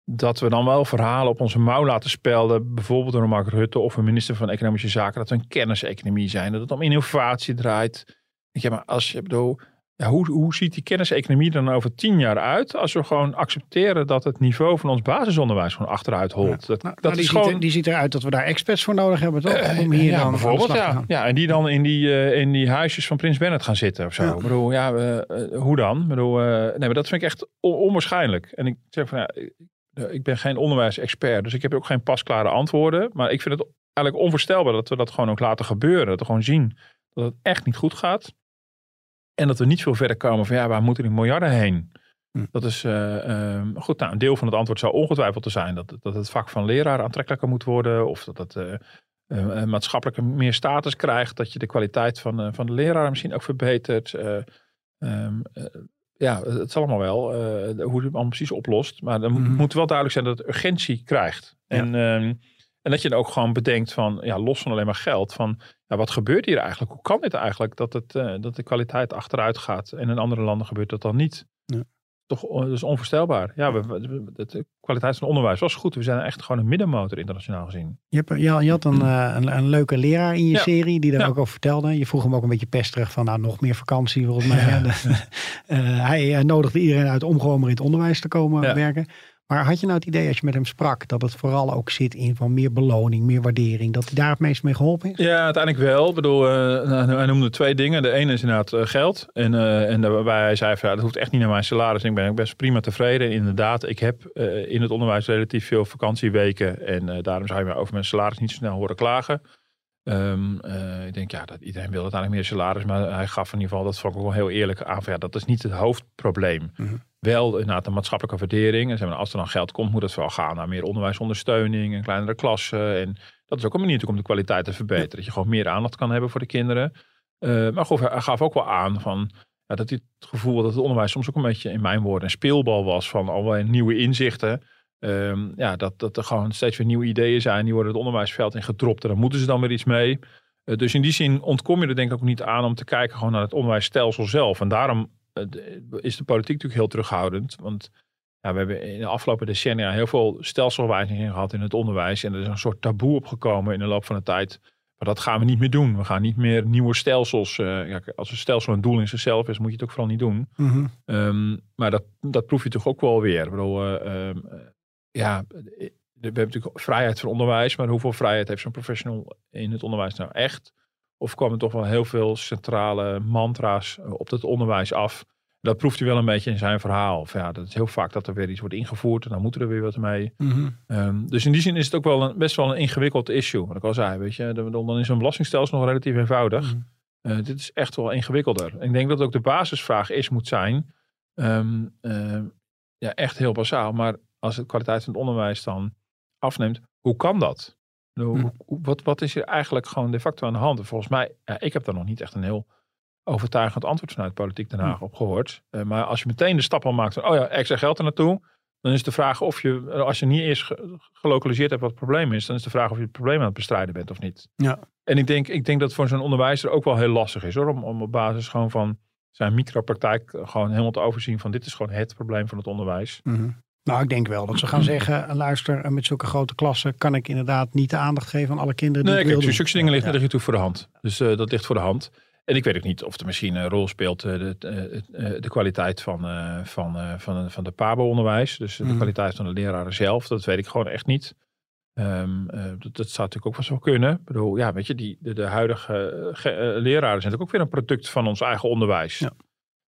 dat we dan wel verhalen op onze mouw laten spelden. Bijvoorbeeld door Mark Rutte of een minister van Economische Zaken. Dat we een kenniseconomie zijn. Dat het om innovatie draait. Ja, maar als je bedoel, ja, hoe, hoe ziet die kenniseconomie dan over tien jaar uit? Als we gewoon accepteren dat het niveau van ons basisonderwijs gewoon achteruit holt. Dat, Nou, dat nou, die, is ziet gewoon. er, die ziet eruit dat we daar experts voor nodig hebben, toch? Om hier ja, dan bijvoorbeeld, ja. gaan. ja. En die dan in die, eh, in die huisjes van Prins Bernhard gaan zitten of zo. Ja. Ik bedoel, ja, eh, eh, hoe dan? Ik bedoel, eh, nee, maar dat vind ik echt on- onwaarschijnlijk. En ik zeg van, ja, ik, ik ben geen onderwijsexpert, dus ik heb ook geen pasklare antwoorden. Maar ik vind het eigenlijk onvoorstelbaar dat we dat gewoon ook laten gebeuren. Dat we gewoon zien dat het echt niet goed gaat. En dat we niet veel verder komen van, ja, waar moeten die miljarden heen? Hm. Dat is eh, ehm, goed. Nou, een deel van het antwoord zou ongetwijfeld te zijn dat, dat het vak van leraar aantrekkelijker moet worden. Of dat het eh, eh, maatschappelijk meer status krijgt. Dat je de kwaliteit van, van de leraar misschien ook verbetert. Eh, ehm, eh, ja, het zal allemaal wel. hoe je het allemaal precies oplost. Maar dan Mhm. moet wel duidelijk zijn dat het urgentie krijgt. En, ehm, en dat je dan ook gewoon bedenkt van, ja, los van alleen maar geld. Van, ja, wat gebeurt hier eigenlijk? Hoe kan dit eigenlijk dat, het, eh, dat de kwaliteit achteruit gaat? En in andere landen gebeurt dat dan niet. Ja. Toch dat is onvoorstelbaar. Ja, we, de kwaliteit van onderwijs was goed. We zijn echt gewoon een middenmotor internationaal gezien. Je, hebt, je, je had een, eh, een, een leuke leraar in je Ja. serie die daar Ja. ook over vertelde. Je vroeg hem ook een beetje pesterig van nou nog meer vakantie volgens mij. eh, hij nodigde iedereen uit om gewoon maar in het onderwijs te komen werken. Maar had je nou het idee als je met hem sprak dat het vooral ook zit in van meer beloning, meer waardering, dat hij daar het meest mee geholpen is? Ja, uiteindelijk wel. Ik bedoel, eh, nou, hij noemde twee dingen. De ene is inderdaad eh, geld. En, eh, en daarbij hij zei van, ja, dat hoeft echt niet naar mijn salaris. Ik ben ook best prima tevreden. En inderdaad, ik heb in het onderwijs relatief veel vakantieweken. En daarom zou je me over mijn salaris niet zo snel horen klagen. Ehm, eh, ik denk, ja, dat iedereen wil uiteindelijk meer salaris. Maar hij gaf in ieder geval, dat vond ik wel heel eerlijk aan. Van, ja, dat is niet het hoofdprobleem. Mhm. Wel inderdaad de maatschappelijke waardering. En zeg maar, als er dan geld komt, moet het vooral gaan naar meer onderwijsondersteuning. En kleinere klassen. En dat is ook een manier om de kwaliteit te verbeteren. Dat je gewoon meer aandacht kan hebben voor de kinderen. Eh, maar goed, hij gaf ook wel aan van, ja, dat hij het gevoel dat het onderwijs soms ook een beetje in mijn woorden een speelbal was van allerlei nieuwe inzichten. Ehm, ja, dat, dat er gewoon steeds weer nieuwe ideeën zijn. Die worden het onderwijsveld in gedropt en daar moeten ze dan weer iets mee. Eh, dus in die zin ontkom je er denk ik ook niet aan om te kijken gewoon naar het onderwijsstelsel zelf. En daarom is de politiek natuurlijk heel terughoudend. Want ja, we hebben in de afgelopen decennia heel veel stelselwijzigingen gehad in het onderwijs. En er is een soort taboe opgekomen in de loop van de tijd. Maar dat gaan we niet meer doen. We gaan niet meer nieuwe stelsels. eh, ja, als een stelsel een doel in zichzelf is, moet je het ook vooral niet doen. Mhm. Ehm, maar dat, dat proef je toch ook wel weer. Ik bedoel, eh, ehm, eh, ja, eh, we hebben natuurlijk vrijheid van onderwijs, maar hoeveel vrijheid heeft zo'n professional in het onderwijs nou echt? Of kwamen toch wel heel veel centrale mantra's eh, op het onderwijs af? Dat proeft hij wel een beetje in zijn verhaal. Of ja, dat is heel vaak dat er weer iets wordt ingevoerd en dan moeten er weer wat mee. Mhm. Ehm, dus in die zin is het ook wel een, best wel een ingewikkeld issue. Wat ik al zei, weet je, dan dan is een belastingstelsel nog relatief eenvoudig. Mhm. Eh, dit is echt wel ingewikkelder. Ik denk dat ook de basisvraag is, moet zijn, ehm, ehm, ja, echt heel basaal. Maar als de kwaliteit van het onderwijs dan afneemt, hoe kan dat? Hm. wat, wat is er eigenlijk gewoon de facto aan de hand? En volgens mij, ja, ik heb daar nog niet echt een heel overtuigend antwoord vanuit Politiek Den Haag Hm. op gehoord. Eh, maar als je meteen de stap al maakt van, oh ja, extra geld er naartoe. Dan is de vraag of je, als je niet eerst ge- gelokaliseerd hebt wat het probleem is, dan is de vraag of je het probleem aan het bestrijden bent of niet. Ja. En ik denk, ik denk dat het voor zo'n onderwijzer ook wel heel lastig is hoor. Om, om op basis gewoon van zijn micropraktijk gewoon helemaal te overzien van dit is gewoon het probleem van het onderwijs. Mhm. Nou, ik denk wel dat ze gaan zeggen, luister, eh, met zulke grote klassen kan ik inderdaad niet de aandacht geven aan alle kinderen die Nee, ik kijk, zulke dingen liggen Ja. natuurlijk voor de hand. Dus eh, dat ligt voor de hand. En ik weet ook niet of er misschien een rol speelt eh, de, eh, eh, de kwaliteit van, eh, van, eh, van, van de PABO-onderwijs. Dus de Mhm. kwaliteit van de leraren zelf. Dat weet ik gewoon echt niet. Ehm, eh, dat, dat zou natuurlijk ook wel zo kunnen. Ik bedoel, ja, weet je, die, de, de huidige eh, ge- eh, leraren zijn natuurlijk ook weer een product van ons eigen onderwijs. Ja.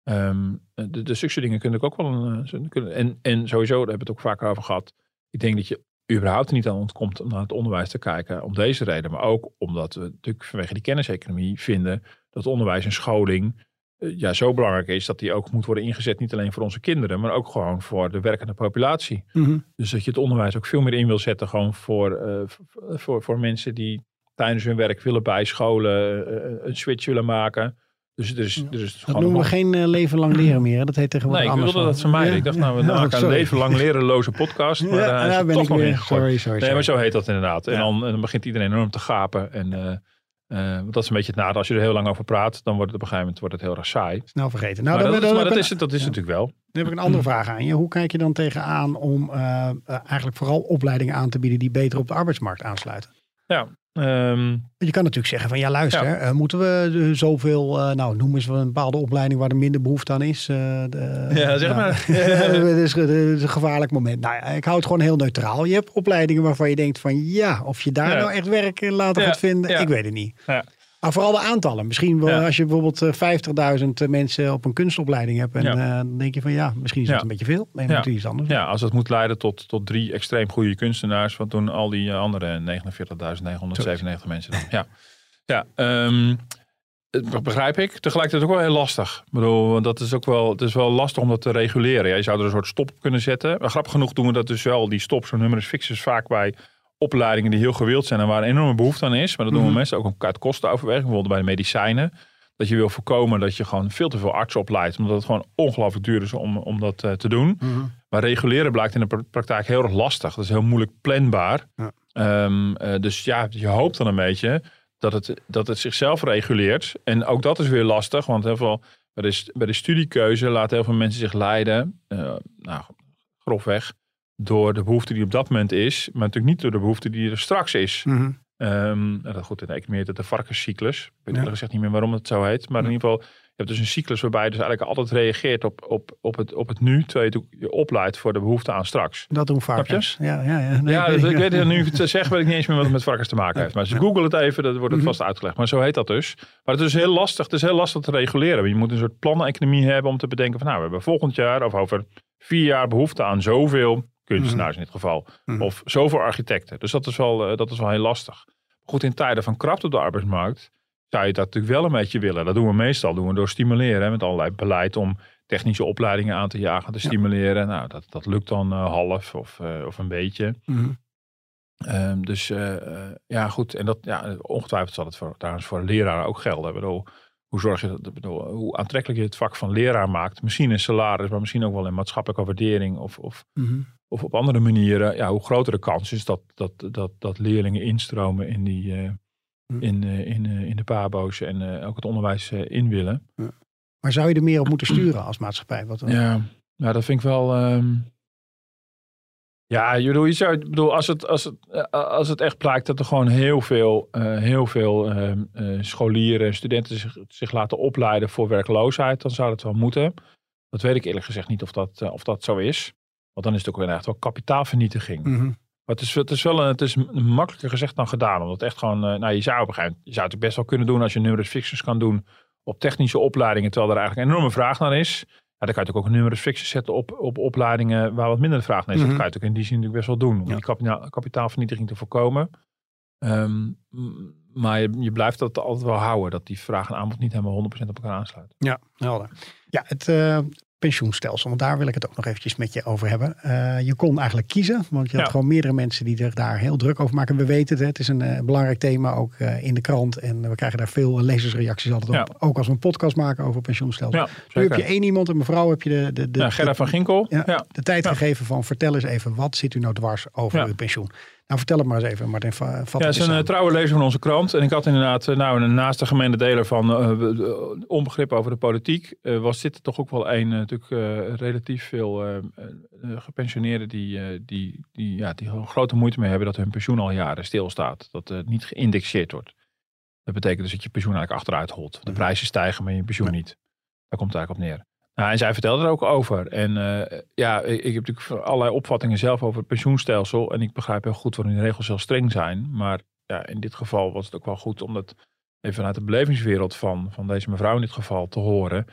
Ehm, de, de zulke dingen kunnen ook wel een. eh, kunnen, en, en sowieso, daar hebben we het ook vaker over gehad. Ik denk dat je überhaupt er niet aan ontkomt om naar het onderwijs te kijken. Om deze reden, maar ook omdat we natuurlijk vanwege die kenniseconomie vinden dat onderwijs en scholing eh, ja, zo belangrijk is dat die ook moet worden ingezet. Niet alleen voor onze kinderen, maar ook gewoon voor de werkende populatie. Mhm. Dus dat je het onderwijs ook veel meer in wil zetten gewoon voor, eh, voor, voor mensen die tijdens hun werk willen bijscholen, een switch willen maken. Dus er is, er is Dat gewoon noemen we geen eh, leven lang leren meer. hè? Dat heet tegenwoordig Nee, ik anders. wilde dat ze mij. Ik dacht, nou, we Ja, oh, maken een leven lang lerenloze podcast. Maar Ja, daar is daar ben toch ik nog weer. Sorry, sorry, Nee, maar zo heet dat inderdaad. En, Ja. dan, en dan begint iedereen enorm te gapen. En eh, eh, want dat is een beetje het nadeel. Als je er heel lang over praat, dan wordt het op een gegeven moment wordt het heel erg saai. Snel vergeten. Nou, maar dan, dat, dan maar dat is, het- dat is ja. natuurlijk wel. Dan heb ik een andere vraag aan je. Hoe kijk je dan tegenaan om eh, eh, eigenlijk vooral opleidingen aan te bieden die beter op de arbeidsmarkt aansluiten? Ja, ehm, Je kan natuurlijk zeggen van ja luister, Ja. moeten we eh, zoveel, eh, nou noem eens wel een bepaalde opleiding waar er minder behoefte aan is. eh, de- Ja, zeg maar. Het is, een gevaarlijk moment. Nou ja, ik hou het gewoon heel neutraal. Je hebt opleidingen waarvan je denkt van ja, of je daar Ja. nou echt werk in later gaat vinden, ik weet het niet. Ja. Maar vooral de aantallen. Misschien wel Ja. als je bijvoorbeeld eh, 50.000 mensen op een kunstopleiding hebt. En Ja. eh, dan denk je van ja, misschien is dat Ja. een beetje veel. Nee, moet iets anders. ja, als het moet leiden tot, tot drie extreem goede kunstenaars. Wat doen al die eh, andere 49.997 mensen dan? Ja, ja ehm, dat begrijp ik. Tegelijkertijd ook wel heel lastig. Ik bedoel, want dat is ook wel, het is wel lastig om dat te reguleren. Je zou er een soort stop op kunnen zetten. Maar grappig genoeg doen we dat dus wel. Die stop, zo'n numerus fixus, vaak bij opleidingen die heel gewild zijn en waar een enorme behoefte aan is. Maar dat doen we Mhm. meestal ook uit kostenoverweging. Bijvoorbeeld bij de medicijnen. Dat je wil voorkomen dat je gewoon veel te veel artsen opleidt. Omdat het gewoon ongelooflijk duur is om, om dat eh, te doen. Mhm. Maar reguleren blijkt in de pra- praktijk heel erg lastig. Dat is heel moeilijk planbaar. Ja. Ehm, eh, dus ja, je hoopt dan een beetje dat het, dat het zichzelf reguleert. En ook dat is weer lastig. Want heel veel, bij, de, bij de studiekeuze laten heel veel mensen zich leiden. eh, nou, grofweg. Door de behoefte die op dat moment is. Maar natuurlijk niet door de behoefte die er straks is. Ehm, dat goed, in de economie heet het de varkenscyclus. Ik weet Ja. gezegd niet meer waarom het zo heet. Maar in ieder geval, je hebt dus een cyclus waarbij je dus eigenlijk altijd reageert op, op, op, het, op het nu. Terwijl je je opleidt voor de behoefte aan straks. Dat doen varkens. Ja, ja, ja. Nee, ja, ik ik, weet- het nu het zeg, weet ik niet eens meer wat het met varkens te maken heeft. Maar als je google het even, dan wordt het Mhm. vast uitgelegd. Maar zo heet dat dus. Maar het is heel lastig. Het is heel lastig te reguleren. Want Je moet een soort plannen-economie hebben om te bedenken van nou, we hebben volgend jaar of over vier jaar behoefte aan zoveel kunstenaars in dit geval. Mhm. Of zoveel architecten. Dus dat is wel, eh, dat is wel heel lastig. Goed, in tijden van krapte op de arbeidsmarkt zou je dat natuurlijk wel een beetje willen. Dat doen we meestal doen we door stimuleren. hè, Met allerlei beleid om technische opleidingen aan te jagen, te stimuleren. Nou, dat, dat lukt dan eh, half of, eh, of een beetje. Mhm. Ehm, dus ja, goed. En dat, ja, ongetwijfeld zal het voor, trouwens voor leraren ook gelden. Ik bedoel, hoe zorg je dat, bedoel, hoe aantrekkelijk je het vak van leraar maakt. Misschien in salaris, maar misschien ook wel in maatschappelijke waardering of, of, Mhm. Of op andere manieren. Ja, hoe groter de kans is dat, dat, dat, dat leerlingen instromen in, die, eh, Hm. in, eh, in, eh, in de pabo's en ook het onderwijs in willen. Maar zou je er meer op moeten sturen als maatschappij? Wat, Ja, nou, dat vind ik wel. ehm, Ja, je bedoel, je zou, ik bedoel als, het, als, het, als het echt blijkt dat er gewoon heel veel, heel veel ehm, eh, scholieren en studenten zich, zich laten opleiden voor werkloosheid, dan zou dat wel moeten. Dat weet ik eerlijk gezegd niet of dat, of dat zo is. Want dan is het ook wel echt wel kapitaalvernietiging. Mhm. Maar het is, het is wel een, het is makkelijker gezegd dan gedaan. Omdat echt gewoon, eh, nou je zou op een gegeven moment, je zou het ook best wel kunnen doen als je numerus fixus kan doen op technische opleidingen, terwijl er eigenlijk een enorme vraag naar is. Ja, dan kan je natuurlijk ook een numerus fixus zetten op, op opleidingen waar wat minder vraag naar is. Mhm. Dat kan je natuurlijk in die zin natuurlijk best wel doen. Om Ja. die kapita- kapitaalvernietiging te voorkomen. Ehm, maar je, je blijft dat altijd wel houden. Dat die vraag en aanbod niet helemaal 100% op elkaar aansluiten. Ja, helder. Ja, het eh, pensioenstelsel, want daar wil ik het ook nog eventjes met je over hebben. Eh, je kon eigenlijk kiezen, want je had Ja. gewoon meerdere mensen die er daar heel druk over maken. We weten het, het is een eh, belangrijk thema, ook eh, in de krant. En we krijgen daar veel lezersreacties altijd op. Ook als we een podcast maken over pensioenstelsel. Ja, nu heb je één iemand, een mevrouw, heb je de, de, de, ja, Gerda de- van Ginkel. ja, Ja. de tijd gegeven van vertel eens even, wat zit u nou dwars over uw pensioen? Nou, vertel het maar eens even, Martin. Ja, het is een eh, trouwe lezer van onze krant. En ik had inderdaad, eh, nou, naast de gemene deler van eh, onbegrip over de politiek, was dit toch ook wel een, natuurlijk relatief veel gepensioneerden die, die, die, ja, die grote moeite mee hebben dat hun pensioen al jaren stilstaat. Dat het niet geïndexeerd wordt. Dat betekent dus dat je pensioen eigenlijk achteruit holt. De prijzen stijgen, maar je pensioen niet. Daar komt het eigenlijk op neer. Nou, en zij vertelde er ook over. En eh, ja, ik, ik heb natuurlijk allerlei opvattingen zelf over het pensioenstelsel. En ik begrijp heel goed waarom die regels heel streng zijn. Maar ja, in dit geval was het ook wel goed om dat even vanuit de belevingswereld van, van deze mevrouw in dit geval te horen.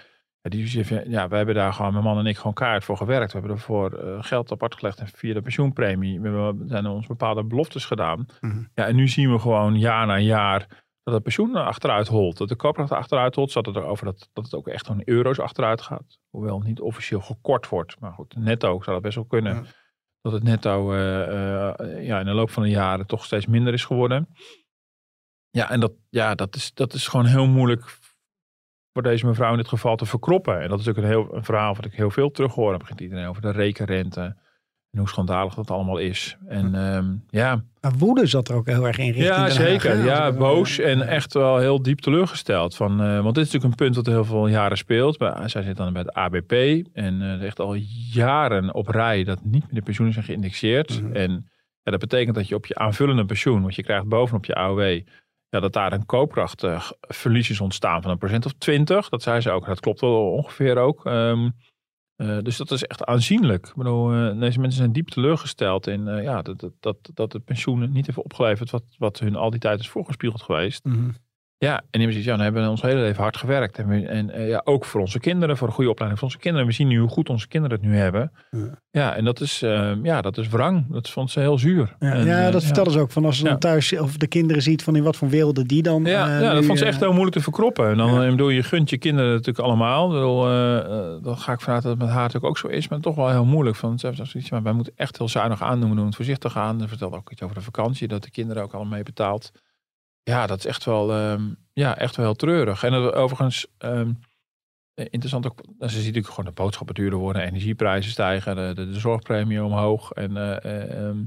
Ja, die zegt, ja, we hebben daar gewoon, mijn man en ik, gewoon kaart voor gewerkt. We hebben ervoor uh, geld apart gelegd en via de pensioenpremie. We hebben, zijn ons bepaalde beloftes gedaan. Mhm. Ja, en nu zien we gewoon jaar na jaar dat het pensioen achteruit holt. Dat de koopkracht achteruit holt. Zat het erover dat, dat het ook echt gewoon euro's achteruit gaat. Hoewel het niet officieel gekort wordt. Maar goed, netto zou dat best wel kunnen. Ja. Dat het netto eh, eh, ja, in de loop van de jaren toch steeds minder is geworden. Ja, en dat, ja, dat, is, dat is gewoon heel moeilijk voor deze mevrouw in dit geval te verkroppen. En dat is ook een, heel, een verhaal wat ik heel veel terughoor. Dan begint iedereen over de rekenrente. En hoe schandalig dat allemaal is. En ehm, ja, Maar woede zat er ook heel erg in richting ja, Haag, zeker. Ja, boos en echt wel heel diep teleurgesteld. Van, eh, want dit is natuurlijk een punt dat heel veel jaren speelt. Bij, zij zit dan bij het ABP. En eh, echt al jaren op rij dat niet meer de pensioenen zijn geïndexeerd. Mhm. En ja, dat betekent dat je op je aanvullende pensioen, wat je krijgt bovenop je AOW, ja, dat daar een koopkrachtverlies is ontstaan van een procent of 20. Dat zei ze ook. Dat klopt wel ongeveer ook. Ehm, eh, dus dat is echt aanzienlijk. Ik bedoel, eh, deze mensen zijn diep teleurgesteld in eh, ja, dat, dat, dat, dat het pensioen niet heeft opgeleverd wat, wat hun al die tijd is voorgespiegeld geweest. Mhm. Ja, en zoiets, ja, dan hebben we ons hele leven hard gewerkt. En, we- en eh, ja, ook voor onze kinderen, voor een goede opleiding voor onze kinderen. We zien nu hoe goed onze kinderen het nu hebben. Ja. Ja, en dat is, eh, ja, dat is wrang. Dat vond ze heel zuur. Ja, En, ja, eh, dat vertelden ze ook. Van als ze dan thuis of de kinderen ziet van in wat voor werelden die dan. Ja, eh, ja dat vond ze echt heel moeilijk te verkroppen. En dan bedoel je, gunt je kinderen natuurlijk allemaal. Bedoel, dan ga ik vanuit dat het met haar natuurlijk ook zo is. Maar toch wel heel moeilijk. Van, zoiets van, wij moeten echt heel zuinig aandoen. Doen het voorzichtig aan. Ze vertelde ook iets over de vakantie. Dat de kinderen ook allemaal mee betaalt. Ja, dat is echt wel, ehm, ja, echt wel heel treurig. En dat, overigens, eh, interessant ook. Ze ziet natuurlijk gewoon de boodschappen duurder worden. Energieprijzen stijgen. De, de, de zorgpremie omhoog. En, eh, eh, ehm,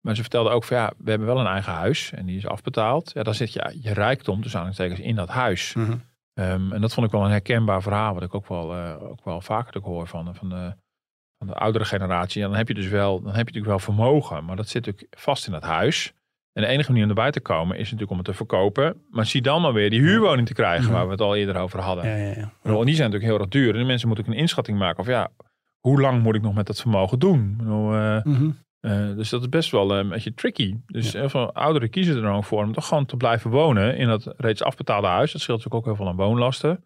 maar ze vertelde ook van ja, we hebben wel een eigen huis. En die is afbetaald. Ja, dan zit je je rijkdom, dus aanhalingstekens, in dat huis. mhm. En dat vond ik wel een herkenbaar verhaal, wat ik ook wel, eh, ook wel vaker hoor van, van, de, van de oudere generatie. En dan heb je dus wel, dan heb je natuurlijk wel vermogen, maar dat zit natuurlijk vast in dat huis. En de enige manier om erbij te komen is natuurlijk om het te verkopen. Maar zie dan maar weer die huurwoning te krijgen, waar we het al eerder over hadden. Ja, ja, ja. En die zijn natuurlijk heel erg duur. En de mensen moeten ook een inschatting maken of ja, hoe lang moet ik nog met dat vermogen doen? Eh, dus dat is best wel eh, een beetje tricky. Dus heel veel ouderen kiezen er dan ook voor om toch gewoon te blijven wonen in dat reeds afbetaalde huis. Dat scheelt natuurlijk ook heel veel aan woonlasten.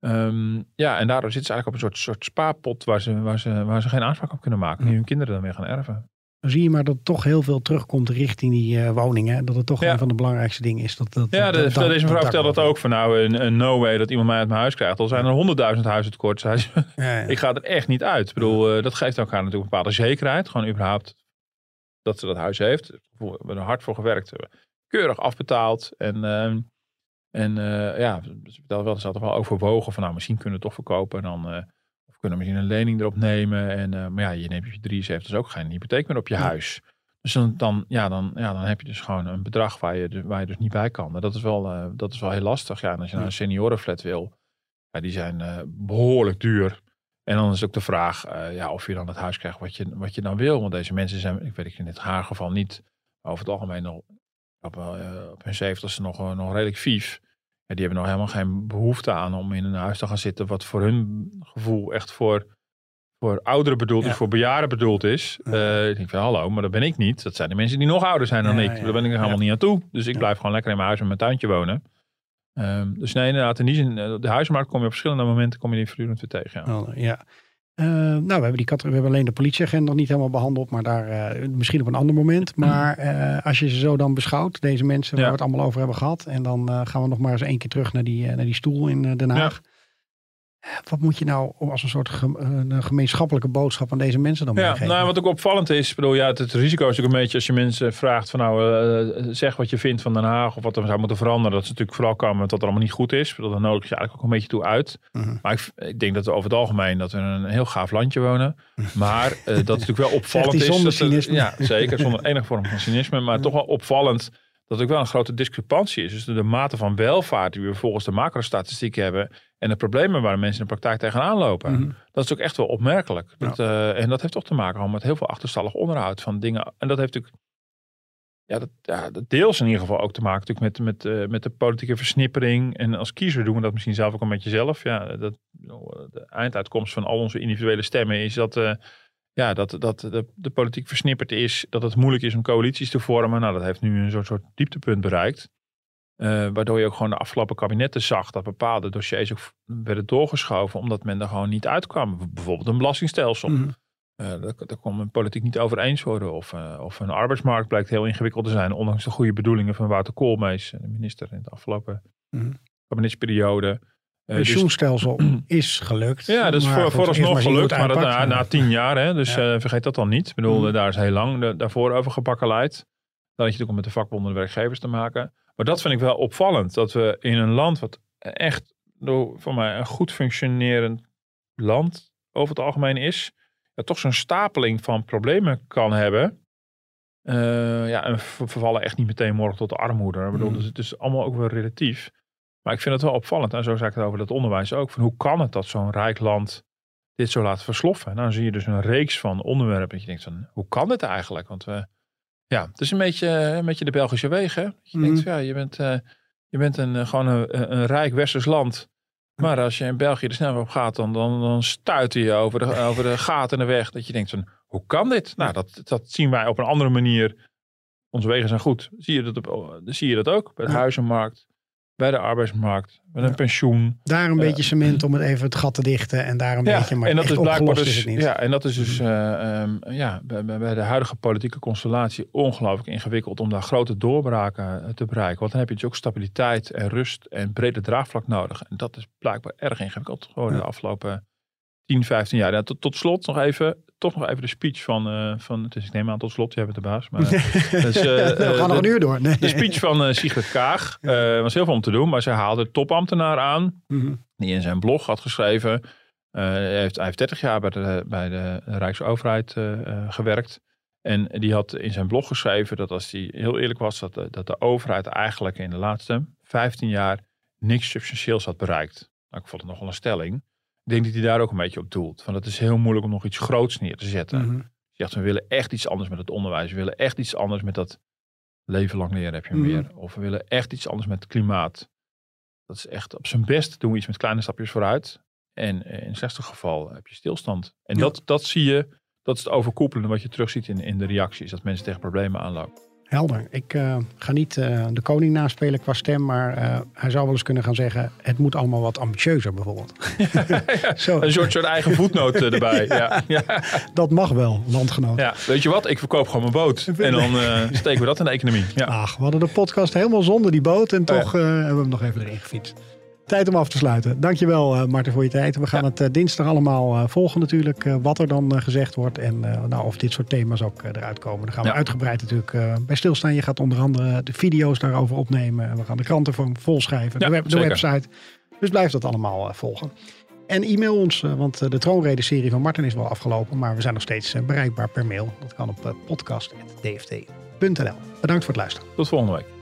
Ehm, ja, en daardoor zitten ze eigenlijk op een soort, soort spaarpot waar ze, waar, ze, waar ze geen aanspraak op kunnen maken. Die hun kinderen dan weer gaan erven. Dan zie je maar dat het toch heel veel terugkomt richting die eh, woningen. Dat het toch Ja. een van de belangrijkste dingen is. Dat, dat, Ja, dat- de, dat- deze mevrouw vertelde dat ook. Van nou, een, een no way dat iemand mij uit mijn huis krijgt. Al zijn er honderdduizend huizen tekort. Zei ze, Ja, ja. ik ga er echt niet uit. Ik bedoel, eh, dat geeft elkaar natuurlijk een bepaalde zekerheid. Gewoon überhaupt dat ze dat huis heeft. We hebben er hard voor gewerkt. Keurig afbetaald. En, ehm, en eh, ja, ze vertelde wel, ze had er wel overwogen van nou, misschien kunnen we het toch verkopen. En dan, kunnen misschien een lening erop nemen. En, eh, maar ja, je neemt je 73 dus ook geen hypotheek meer op je Ja. huis. Dus dan, dan, ja, dan, ja, dan heb je dus gewoon een bedrag waar je, dus- waar je dus niet bij kan. En dat is wel, eh, dat is wel heel lastig. Ja, en als je naar een seniorenflat wil, ja, die zijn eh, behoorlijk duur. En dan is ook de vraag ja, of je dan het huis krijgt wat je, wat je dan wil. Want deze mensen zijn, ik weet het in dit haar geval niet, maar over het algemeen nog op, op hun zeventigste nog, nog redelijk vief. Ja, die hebben nog helemaal geen behoefte aan om in een huis te gaan zitten wat voor hun gevoel echt voor, voor ouderen bedoeld is, voor bejaarden bedoeld is. Eh, ik denk van hallo, maar dat ben ik niet. Dat zijn de mensen die nog ouder zijn dan ik. Daar ben ik er helemaal niet aan toe. Dus ik blijf gewoon lekker in mijn huis en mijn tuintje wonen. Ehm, dus nee, inderdaad, in die zin, eh, de huismarkt kom je op verschillende momenten kom je die voortdurend weer tegen. Ja. Oh, ja. Eh, nou, we hebben, die kat, we hebben alleen de politieagent nog niet helemaal behandeld, maar daar eh, misschien op een ander moment. Maar eh, als je ze zo dan beschouwt, deze mensen waar Ja. we het allemaal over hebben gehad, en dan gaan we nog maar eens één keer terug naar die, naar die stoel in Den Haag. Wat moet je nou als een soort gem- eh, een gemeenschappelijke boodschap aan deze mensen dan Ja, meegeven? nou, wat ook opvallend is, bedoel, ja, het, het risico is natuurlijk een beetje als je mensen vraagt van nou, eh, zeg wat je vindt van Den Haag of wat er zou moeten veranderen. Dat ze natuurlijk vooral komen dat dat allemaal niet goed is. Bedoel, daar nodig je eigenlijk ook een beetje toe uit. Mhm. Maar ik, ik denk dat we over het algemeen dat we in een heel gaaf landje wonen. Maar eh, dat het natuurlijk wel opvallend is. zonder dat er- cynisme. ja, zeker, zonder enige vorm van cynisme. Maar toch wel opvallend dat er wel een grote discrepantie is. Dus de mate van welvaart die we volgens de macrostatistieken hebben. En de problemen waar mensen in de praktijk tegenaan lopen. Mhm. Dat is ook echt wel opmerkelijk. Dat, eh, en dat heeft toch te maken met heel veel achterstallig onderhoud van dingen. En dat heeft natuurlijk, ja, dat, ja, dat deels in ieder geval ook te maken natuurlijk met, met, eh, met de politieke versnippering. En als kiezer doen we dat misschien zelf ook een beetje zelf. Ja, dat, de einduitkomst van al onze individuele stemmen is dat, eh, ja, dat, dat de, de politiek versnipperd is. Dat het moeilijk is om coalities te vormen. Nou, dat heeft nu een soort, soort dieptepunt bereikt. Eh, waardoor je ook gewoon de afgelopen kabinetten zag dat bepaalde dossiers ook werden doorgeschoven omdat men er gewoon niet uitkwam. Bijvoorbeeld een belastingstelsel. Mhm. Eh, daar, daar kon men politiek niet over eens worden. Of, eh, of een arbeidsmarkt blijkt heel ingewikkeld te zijn, ondanks de goede bedoelingen van Wouter Koolmees, de minister in de afgelopen Mhm. kabinetsperiode. Eh, dus- pensioenstelsel is gelukt. ja, dat is voor, vooralsnog gelukt, maar dat, na, na tien jaar. Hè, dus Ja. eh, vergeet dat dan niet. Ik bedoel, Mhm. daar is heel lang de- daarvoor over gebakkeleid. Dan had je natuurlijk ook met de vakbonden en de werkgevers te maken. Maar dat vind ik wel opvallend. Dat we in een land wat echt door, voor mij een goed functionerend land over het algemeen is. Ja, toch zo'n stapeling van problemen kan hebben. Eh, ja, en we vervallen echt niet meteen morgen tot de armoede. Ik bedoel, Mhm. dus het is allemaal ook wel relatief. Maar ik vind het wel opvallend. En zo zei ik het over dat onderwijs ook. Van hoe kan het dat zo'n rijk land dit zo laat versloffen? Nou, dan zie je dus een reeks van onderwerpen. Dat je denkt van, hoe kan dit eigenlijk? Want we, ja, het is een beetje, een beetje de Belgische wegen. Je Mhm. denkt, van, ja, je bent, eh, je bent een, eh, gewoon een, een rijk westers land. Maar als je in België de snelweg op gaat, dan, dan, dan stuiter je over de, over de gaten in de weg. Dat je denkt van, hoe kan dit? Nou, dat, dat zien wij op een andere manier. Onze wegen zijn goed. Zie je dat, op, zie je dat ook? Bij de huizenmarkt, bij de arbeidsmarkt, met een pensioen. Daar een Ja. beetje cement om het even het gat te dichten. En daar een beetje, maar en dat echt is blijkbaar dus, is het niet. Ja, en dat is dus eh, ehm, ja, bij, bij- de huidige politieke constellatie ongelooflijk ingewikkeld om daar grote doorbraken eh, te bereiken. Want dan heb je dus ook stabiliteit en rust en brede draagvlak nodig. En dat is blijkbaar erg ingewikkeld geworden Ja. de afgelopen 10, 15 jaar. Ja, tot, tot slot nog even, toch nog even de speech van, eh, van het is, ik neem aan tot slot, jij bent de baas. Maar, dus, eh, we eh, gaan nog een uur door. Nee. De speech van eh, Sigrid Kaag eh, was heel veel om te doen, maar ze haalde de topambtenaar aan Mhm. die in zijn blog had geschreven. eh, hij, heeft, hij heeft 30 jaar bij de, bij de Rijksoverheid eh, eh, gewerkt. En die had in zijn blog geschreven dat als hij heel eerlijk was, dat de, dat de overheid eigenlijk in de laatste 15 jaar niks substantieels had bereikt. Nou, ik vond het nogal een stelling. Ik denk dat hij daar ook een beetje op doelt. Van het is heel moeilijk om nog iets groots neer te zetten. Mhm. Je zegt, we willen echt iets anders met het onderwijs. We willen echt iets anders met dat leven lang leren heb je Mhm. meer. Of we willen echt iets anders met het klimaat. Dat is echt op zijn best doen we iets met kleine stapjes vooruit. En eh, in het slechtste geval heb je stilstand. En Ja. dat, dat zie je, dat is het overkoepelende wat je terugziet in, in de reacties. Dat mensen tegen problemen aanlopen. Helder. Ik eh, ga niet eh, de koning naspelen qua stem, maar eh, hij zou wel eens kunnen gaan zeggen: het moet allemaal wat ambitieuzer, bijvoorbeeld. Zo, Een soort, soort eigen voetnoot erbij. Ja, dat mag wel, landgenoot. ja. Weet je wat? Ik verkoop gewoon mijn boot. En dan steken we dat in de economie. Ja. Ach, we hadden de podcast helemaal zonder die boot en Oh toch hebben we hem nog even erin gefietst. Tijd om af te sluiten. Dankjewel uh, Martin voor je tijd. We gaan Ja. het uh, dinsdag allemaal uh, volgen natuurlijk. wat er dan gezegd wordt. En nou, of dit soort thema's ook eruit komen. Dan gaan we Ja. uitgebreid natuurlijk bij stilstaan. Je gaat onder andere de video's daarover opnemen. En we gaan de kranten van volschrijven. Ja, de, web, de zeker. website. Dus blijf dat allemaal volgen. En e-mail ons, want de troonrede-serie van Martin is wel afgelopen. Maar we zijn nog steeds bereikbaar per mail. Dat kan op podcast.dft.nl. Bedankt voor het luisteren. Tot volgende week.